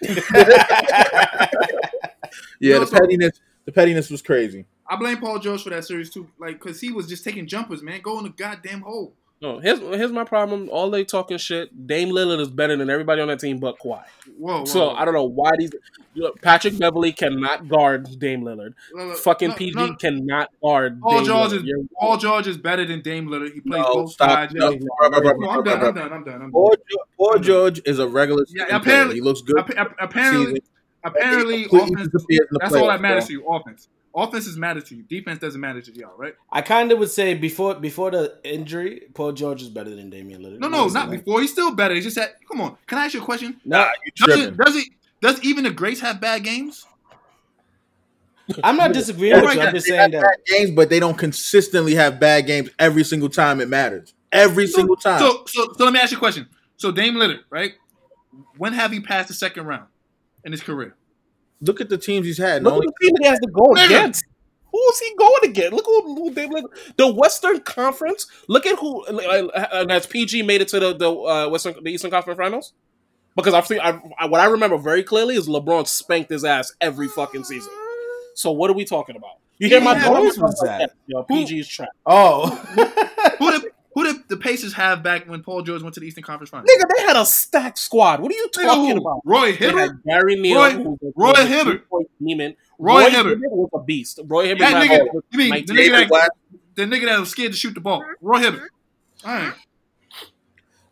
Yeah, No, the so- pettiness, the pettiness was crazy. I blame Paul George for that series too, like because he was just taking jumpers, man. Go in the goddamn hole. No, here's here's my problem. All they talking shit. Dame Lillard is better than everybody on that team, but Kawhi. Whoa, whoa. So I don't know why these. Look, Patrick Beverley cannot guard Dame Lillard. Look, look, Fucking no, PG no, cannot guard. Paul Dame George Lillard. is Paul George is better than Dame Lillard. He plays No, both stop. sides. No, No, I'm done. I'm done. I'm done. I'm Paul, done. Jo- Paul George is a regular Yeah, apparently- player. He looks good. Apparently, Season. Apparently, offense. disappears in That's all that matters bro. to you. Offense. Offense is matter to you. Defense doesn't matter to y'all, right? I kind of would say before before the injury, Paul George is better than Damian Lillard. No, no, not before. He's still better. He just that. Come on. Can I ask you a question? No, You Does tripping. it, does it? Does even the greats have bad games? I'm not disagreeing Yeah, with right, you. I'm just saying that. bad games, but they don't consistently have bad games every single time it matters. Every single time. So, so, so let me ask you a question. So Dame Lillard, right? When have he passed the second round in his career? Look at the teams he's had. Look at the team he has to go Nigga. against. Who's he going against? Look who, who Dame Lillard. The Western Conference. Look at who. Uh, and has PG made it to the the uh, Western the Eastern Conference Finals? Because I've seen. I, I, what I remember very clearly is LeBron spanked his ass every fucking season. So what are we talking about? You hear my Yeah, point? what was that? Yo, PG is trash. Oh, *laughs* Who did who did the Pacers have back when Paul George went to the Eastern Conference Finals? Nigga, they had a stacked squad. What are you talking who? about? Roy Hibbert. had Gary Neal, Roy- who Roy Hibbert. three-point demon. Roy Hibbert. was a beast. Roy Hibbert. That nigga, all- you mean the nigga that, Black. the nigga that was scared to shoot the ball? Roy Hibbert. All right.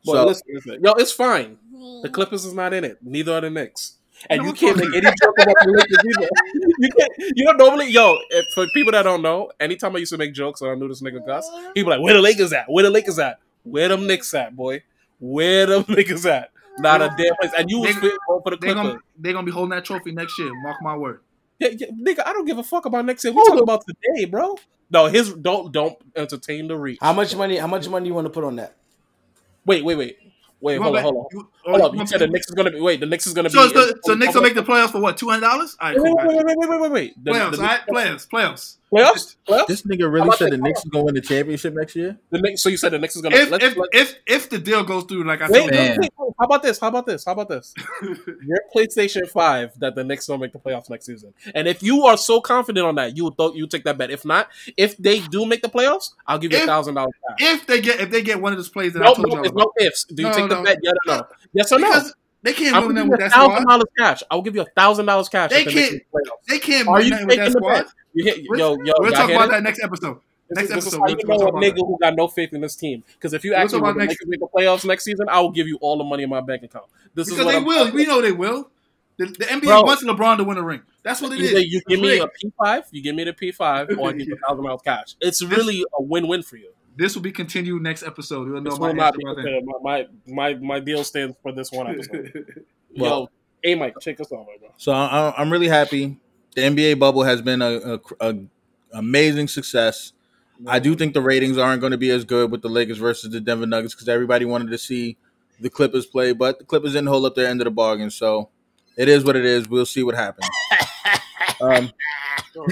Boy, So- listen, listen. Yo, it's fine. The Clippers is not in it. Neither are the Knicks. And No, you can't make any joke about the Lakers either. *laughs* You can't. You don't normally. Yo, if, for people that don't know, anytime I used to make jokes and I knew this nigga Gus, he'd be like, "Where the Lakers at? Where the Lakers at? Where them Knicks at, boy? Where them *laughs* Lakers at? Not a damn place." And you was They- fit for the They're gonna they gonna be holding that trophy next year. Mark my word. Yeah, yeah, nigga, I don't give a fuck about next year. We talking about today, bro. No, his don't don't entertain the reach. how much money? How much money you want to put on that? Wait, wait, wait, wait. Hold on, oh, hold on. Hold oh, up, you you said the Knicks is gonna be. Wait, the Knicks is gonna be. So, so, so Knicks will make the playoffs for what? Two hundred dollars? Wait, wait, wait, wait, wait, wait. The, Playoffs, the, right? Playoffs, playoffs. playoffs, playoffs. This nigga really said the? Knicks is gonna win the championship next year. The Knicks. So you said the Knicks is gonna. If if, if if the deal goes through, like I wait, told wait, you, Man. wait, wait. How about this? How about this? How about this? *laughs* Your PlayStation Five that the Knicks don't make the playoffs next season. And if you are so confident on that, you would th- you take that bet. If not, if they do make the playoffs, I'll give you a thousand dollars. Cash. If they get if they get one of those plays that I No, told no, you about, no ifs. Do you No, take the bet? Yes or no? Yes or no? because they can't I'll win with a that thousand dollars cash. I'll give you a thousand dollars cash. They if the Knicks can't- make the. They can't Are you nothing with that taking the squad. bet? You hit, We're- yo, yo, We'll talk about it? that next episode. This, Next is, this is how you know a nigga that. who got no faith in this team. Because if you We'll ask me talk will about the next- Lakers make the playoffs next season, I will give you all the money in my bank account. This is Because what they I'm will. We know they will. The, the NBA Bro. wants LeBron to win a ring. That's what it is. You give me It's a rigged. P five, you give me the P five, or I give you a *laughs* thousand dollars cash. It's really a win win for you. This will be continued next episode. You'll know This my will not be by then. considered. My, my my my deal stands for this one episode. *laughs* Well- Yo, hey Mike, check us out, right, bro. So I, I'm really happy. The NBA bubble has been a, a, a amazing success. I do think the ratings aren't going to be as good with the Lakers versus the Denver Nuggets because everybody wanted to see the Clippers play, but the Clippers didn't hold up their end of the bargain. So it is what it is. We'll see what happens. *laughs* um, *laughs*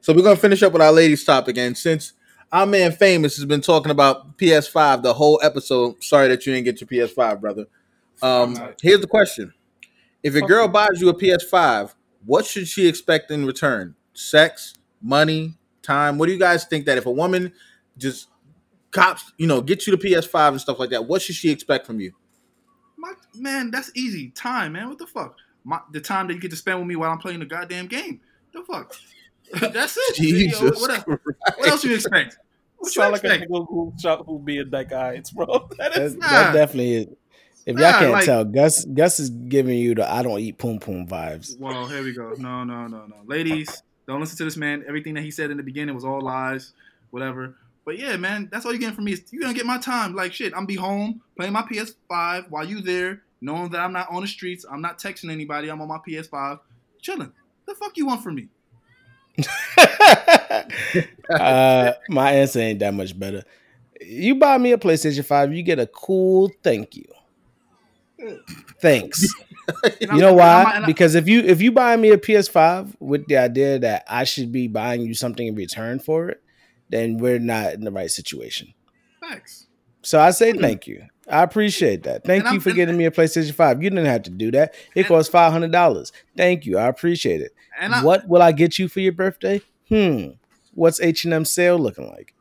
so we're gonna finish up with our ladies' topic, and since our man Famous has been talking about PS5 the whole episode, sorry that you didn't get your PS5, brother. Um, here's the question: If a girl buys you a PS5, what should she expect in return? Sex, money, time? What do you guys think that if a woman just cops, you know, gets you the PS5 and stuff like that, what should she expect from you? My, man, that's easy. Time, man. What the fuck? My, the time that you get to spend with me while I'm playing the goddamn game. The fuck? *laughs* that's it. *laughs* Jesus, Yo, what, else, what else you expect? What you Sound like a expect? nigga who shot who be in that guy, bro. *laughs* That is That's, Nah. that definitely is. If Nah, y'all can't like- tell, Gus Gus is giving you the I don't eat poom poom vibes. Well, here we go. No, no, no, no. Ladies, don't listen to this man. Everything that he said in the beginning was all lies, whatever. But yeah, man, that's all you're getting from me. You're gonna get my time. Like shit, I'm be home playing my PS5 while you there, knowing that I'm not on the streets. I'm not texting anybody. I'm on my PS5, chilling. The fuck you want from me? *laughs* uh, my answer ain't that much better. You buy me a PlayStation 5, you get a cool thank you. Thanks. *laughs* You know why? I'm- and I- Because if you if you buy me a PS5 with the idea that I should be buying you something in return for it, then we're not in the right situation. Thanks. So I say thank you. I appreciate that. Thank Hmm. And you I'm- for getting me a PlayStation 5. You didn't have to do that. It cost five hundred dollars. Thank you. I appreciate it. And I, what will I get you for your birthday? Hmm. What's H and M sale looking like?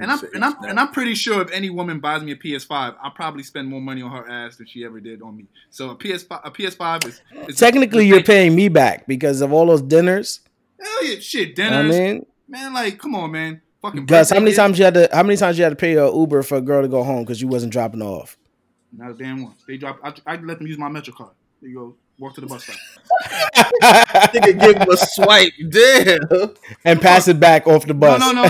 And I'm and I'm and I'm pretty sure if any woman buys me a PS5, I'll probably spend more money on her ass than she ever did on me. So a PS5 a PS5 is, is Technically, you're paying me back because of all those dinners. Hell yeah, shit, dinners. I mean, man. Like, come on, man. Fucking. Gus, how many gifts? times you had to how many times you had to pay a Uber for a girl to go home because you wasn't dropping off? Not a damn one. They drop. I, I let them use my Metro card. There you go. Walk to the bus stop. *laughs* Nigga give him a swipe, damn. And pass it back off the bus. No, no,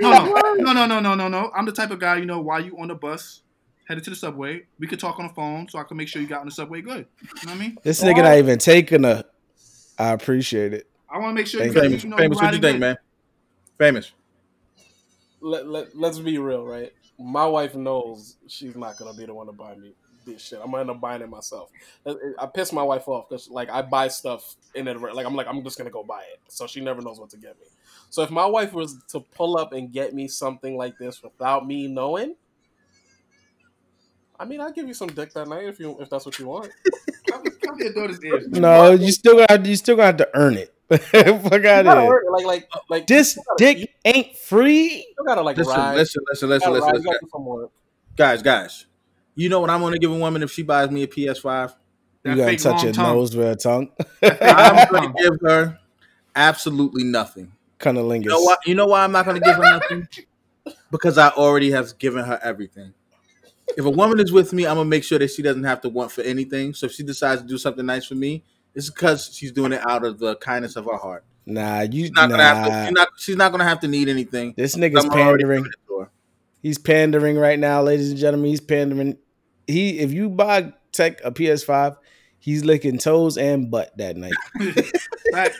no, no, no, no, no, no, no, no. I'm the type of guy, you know, while you on the bus, headed to the subway, we could talk on the phone, so I can make sure you got on the subway good. You know what I mean? This nigga oh. not even taking a. I appreciate it. I want to make sure you're famous. You know, famous. What you think, good. man? Famous. Let, let, let's be real, right? My wife knows she's not gonna be the one to buy me this shit. I'm gonna end up buying it myself. Uh, uh, I, I piss my wife off because like I buy stuff in it. Like I'm like I'm just gonna go buy it, so she never knows what to get me. So if my wife was to pull up and get me something like this without me knowing, I mean I'll give you some dick that night if you if that's what you want. *laughs* Come, come to daughter's ears. *laughs* No, you still got you still got to earn it. *laughs* Fuck out of here. Like like like This gotta- you dick ain't free. still gotta like Listen, ride. listen, listen, You listen, gotta listen, ride, you listen. gotta do some work. Guys, guys. You know what I'm gonna give a woman if she buys me a PS5? That you gotta touch your tongue. nose with a tongue. *laughs* I'm gonna *laughs* give her absolutely nothing. Cunnilingus. You know why? You know why I'm not gonna give her nothing? Because I already have given her everything. If a woman is with me, I'm gonna make sure that she doesn't have to want for anything. So if she decides to do something nice for me, it's because she's doing it out of the kindness of her heart. Nah, you She's not nah. gonna have to. She's not, she's not gonna have to need anything. This nigga's pandering. giving it to her. He's pandering right now, ladies and gentlemen. He's pandering. He if you buy Tech a PS5, he's licking toes and butt that night. *laughs*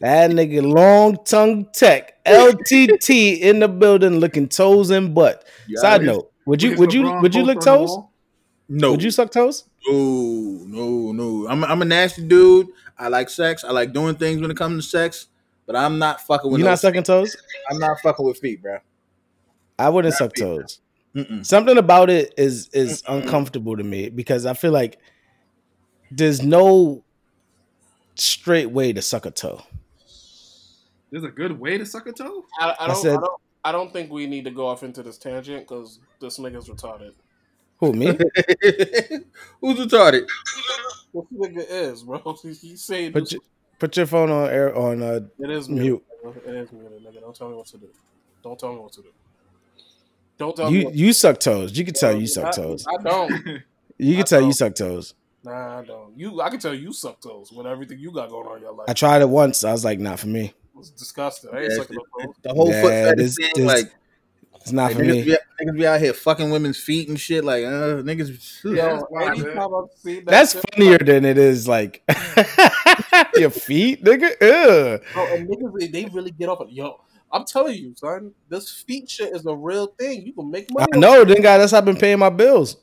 That nigga long tongue Tech LTT in the building licking toes and butt. Yeah, Side note, would you would you LeBron would you lick toes? No, Would you suck toes? No, no, no. I'm I'm a nasty dude. I like sex. I like doing things when it comes to sex, but I'm not fucking with. You no not sucking toes? I'm not fucking with feet, bro. I wouldn't suck feet, toes. Mm-mm. Something about it is is Mm-mm. uncomfortable to me because I feel like there's no straight way to suck a toe. There's a good way to suck a toe. I, I don't. I, said- don't. I don't think we need to go off into this tangent because this nigga's retarded. Who me? *laughs* Who's retarded? What the nigga is, bro? *laughs* He's saying. say Put your, put your phone on air on uh it is mute. mute. It is muted, nigga. Don't tell me what to do. Don't tell me what to do. Don't tell you What you suck toes. You can tell you I, suck toes. I don't. *laughs* You I can tell you don't. suck toes. Nah, I don't. You. I can tell you suck toes with everything you got going on in your life. I tried it once. I was like, not for me. It's disgusting. I ain't Yeah, sucking no toes. The whole Yeah, foot fetish this- thing, this- like, It's not like for niggas, me. be, niggas be out here fucking women's feet and shit. Like, uh, niggas. Yo, that's wild, anytime man. I've seen that That's shit, funnier than it is like *laughs* your feet, nigga. Ugh. Bro, and niggas, they- they really get off. Of, yo, I'm telling you, son, this feet shit is a real thing. You can make money. I know, then guy. That's how I've been paying my bills.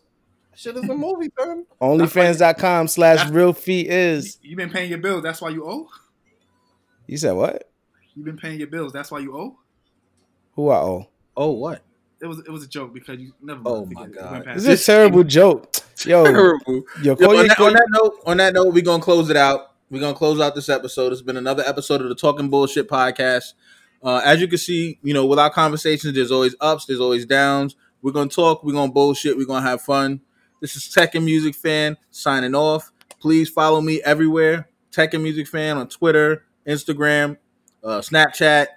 Shit is a movie, son. *laughs* Onlyfans.com slash real feet is. You've been paying your bills. That's why you owe. You said what? You've been paying your bills. That's why you owe. Who I owe? Oh, what? It was it was a joke because you never. Oh my forget it. It God. went This it. is a terrible joke. Yo, *laughs* Terrible. yo, Yo, on, that, on that note, on that note, we're gonna close it out. We're gonna close out this episode. It's been another episode of the Talking Bullshit podcast. Uh, as you can see, you know, with our conversations, there's always ups, there's always downs. We're gonna talk, we're gonna bullshit, we're gonna have fun. This is Tech and Music Fan signing off. Please follow me everywhere. Tech and Music Fan on Twitter, Instagram, uh, Snapchat,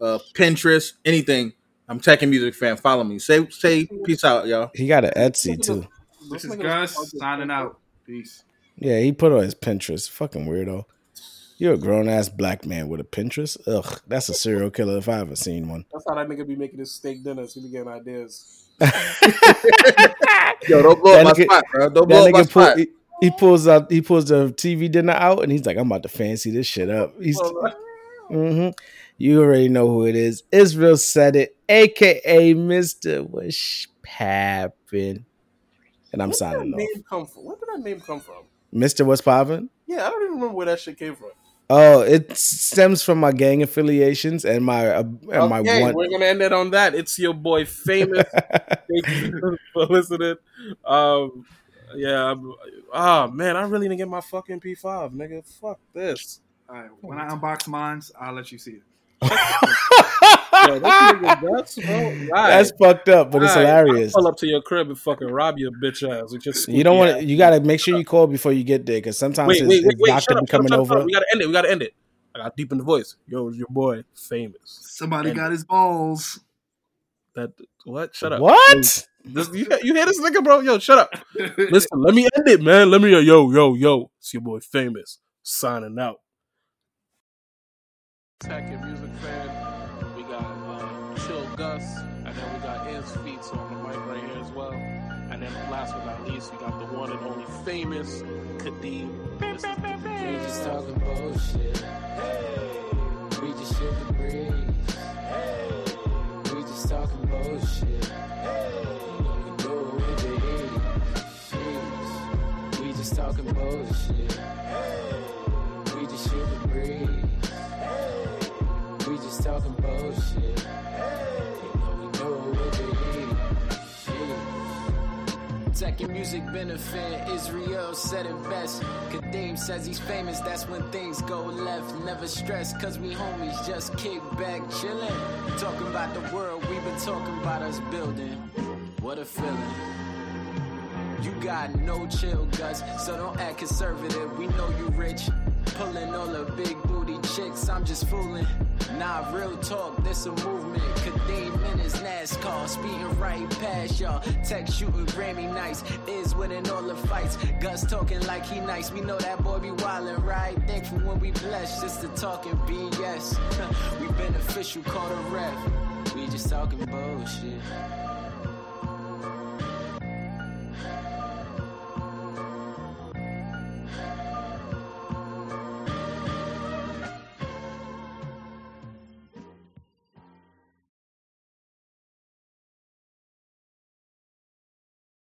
uh, Pinterest, anything. I'm Tech and Music Fan. Follow me. Say say peace out, y'all. he got an Etsy too. This is Gus signing out. Peace. Yeah, he put on his Pinterest. Fucking weirdo. You're a grown ass black man with a Pinterest. Ugh, that's a serial killer if I ever seen one. That's how that nigga be making his steak dinners. He be getting ideas. Yo, don't blow That up my nigga- spot, bro. Don't That blow up my nigga pull, spot. he, he pulls out, He pulls the TV dinner out, and he's like, "I'm about to fancy this shit up." He's, *laughs* hmm you already know who it is. Israel said it, aka Mister What's Pappin. and I'm Where did signing off. come from? Where did that name come from? Mr. What's poppin'? Yeah, I don't even remember where that shit came from. Oh, it stems from my gang affiliations and my uh, and my okay, one. we're gonna end it on that. It's your boy, famous. *laughs* Thank you for listening. Um, yeah. I'm, oh man, I really didn't get my fucking P5, nigga. Fuck this. All right, when I unbox mines, I'll let you see it. *laughs* *laughs* Yo, this *laughs* nigga nuts, bro. Right. That's fucked up, but it's Right. hilarious. I'll pull up to your crib and fucking rob your bitch ass with your. You don't want squeaky to. You got to make sure you call before you get there, because sometimes Wait, his, wait, wait, his wait! doctor Shut be up, shut up, coming shut up, over. We gotta end it. We gotta end it. I got deep in the voice. Yo, it's your boy, famous. Somebody And- got his balls. That what? Shut up. What? This, you, you hear this nigga, bro? Yo, shut up. *laughs* Listen, let me end it, man. Let me, yo, yo, yo. It's your boy, famous, signing out. Tech and music fan. Least, we got the one and only famous Kadeem. This is We just talking bullshit. Hey. We just shoot the breeze. Hey. We just talking bullshit. Know we do the heat. Jeez. We just talking bullshit. Hey. We just shoot the breeze. Hey. We just talking bullshit. Tech and music benefit, Israel said it best. Kadeem says he's famous, that's when things go left. Never stress, cause we homies just kick back, chillin'. Talking about the world, we've been talking about us building. What a feeling. You got no chill guts, so don't act conservative. We know you rich. Pulling all the big booty chicks, I'm just fooling. Nah, real talk, this a movement. Kadeem in his NASCAR, speeding right past y'all. Tech shooting Grammy nights, is winning all the fights. Gus talking like he nice, we know that boy be wildin', right? Thankful when we blessed, just to talking BS. *laughs* we beneficial, call the ref. We just talking bullshit.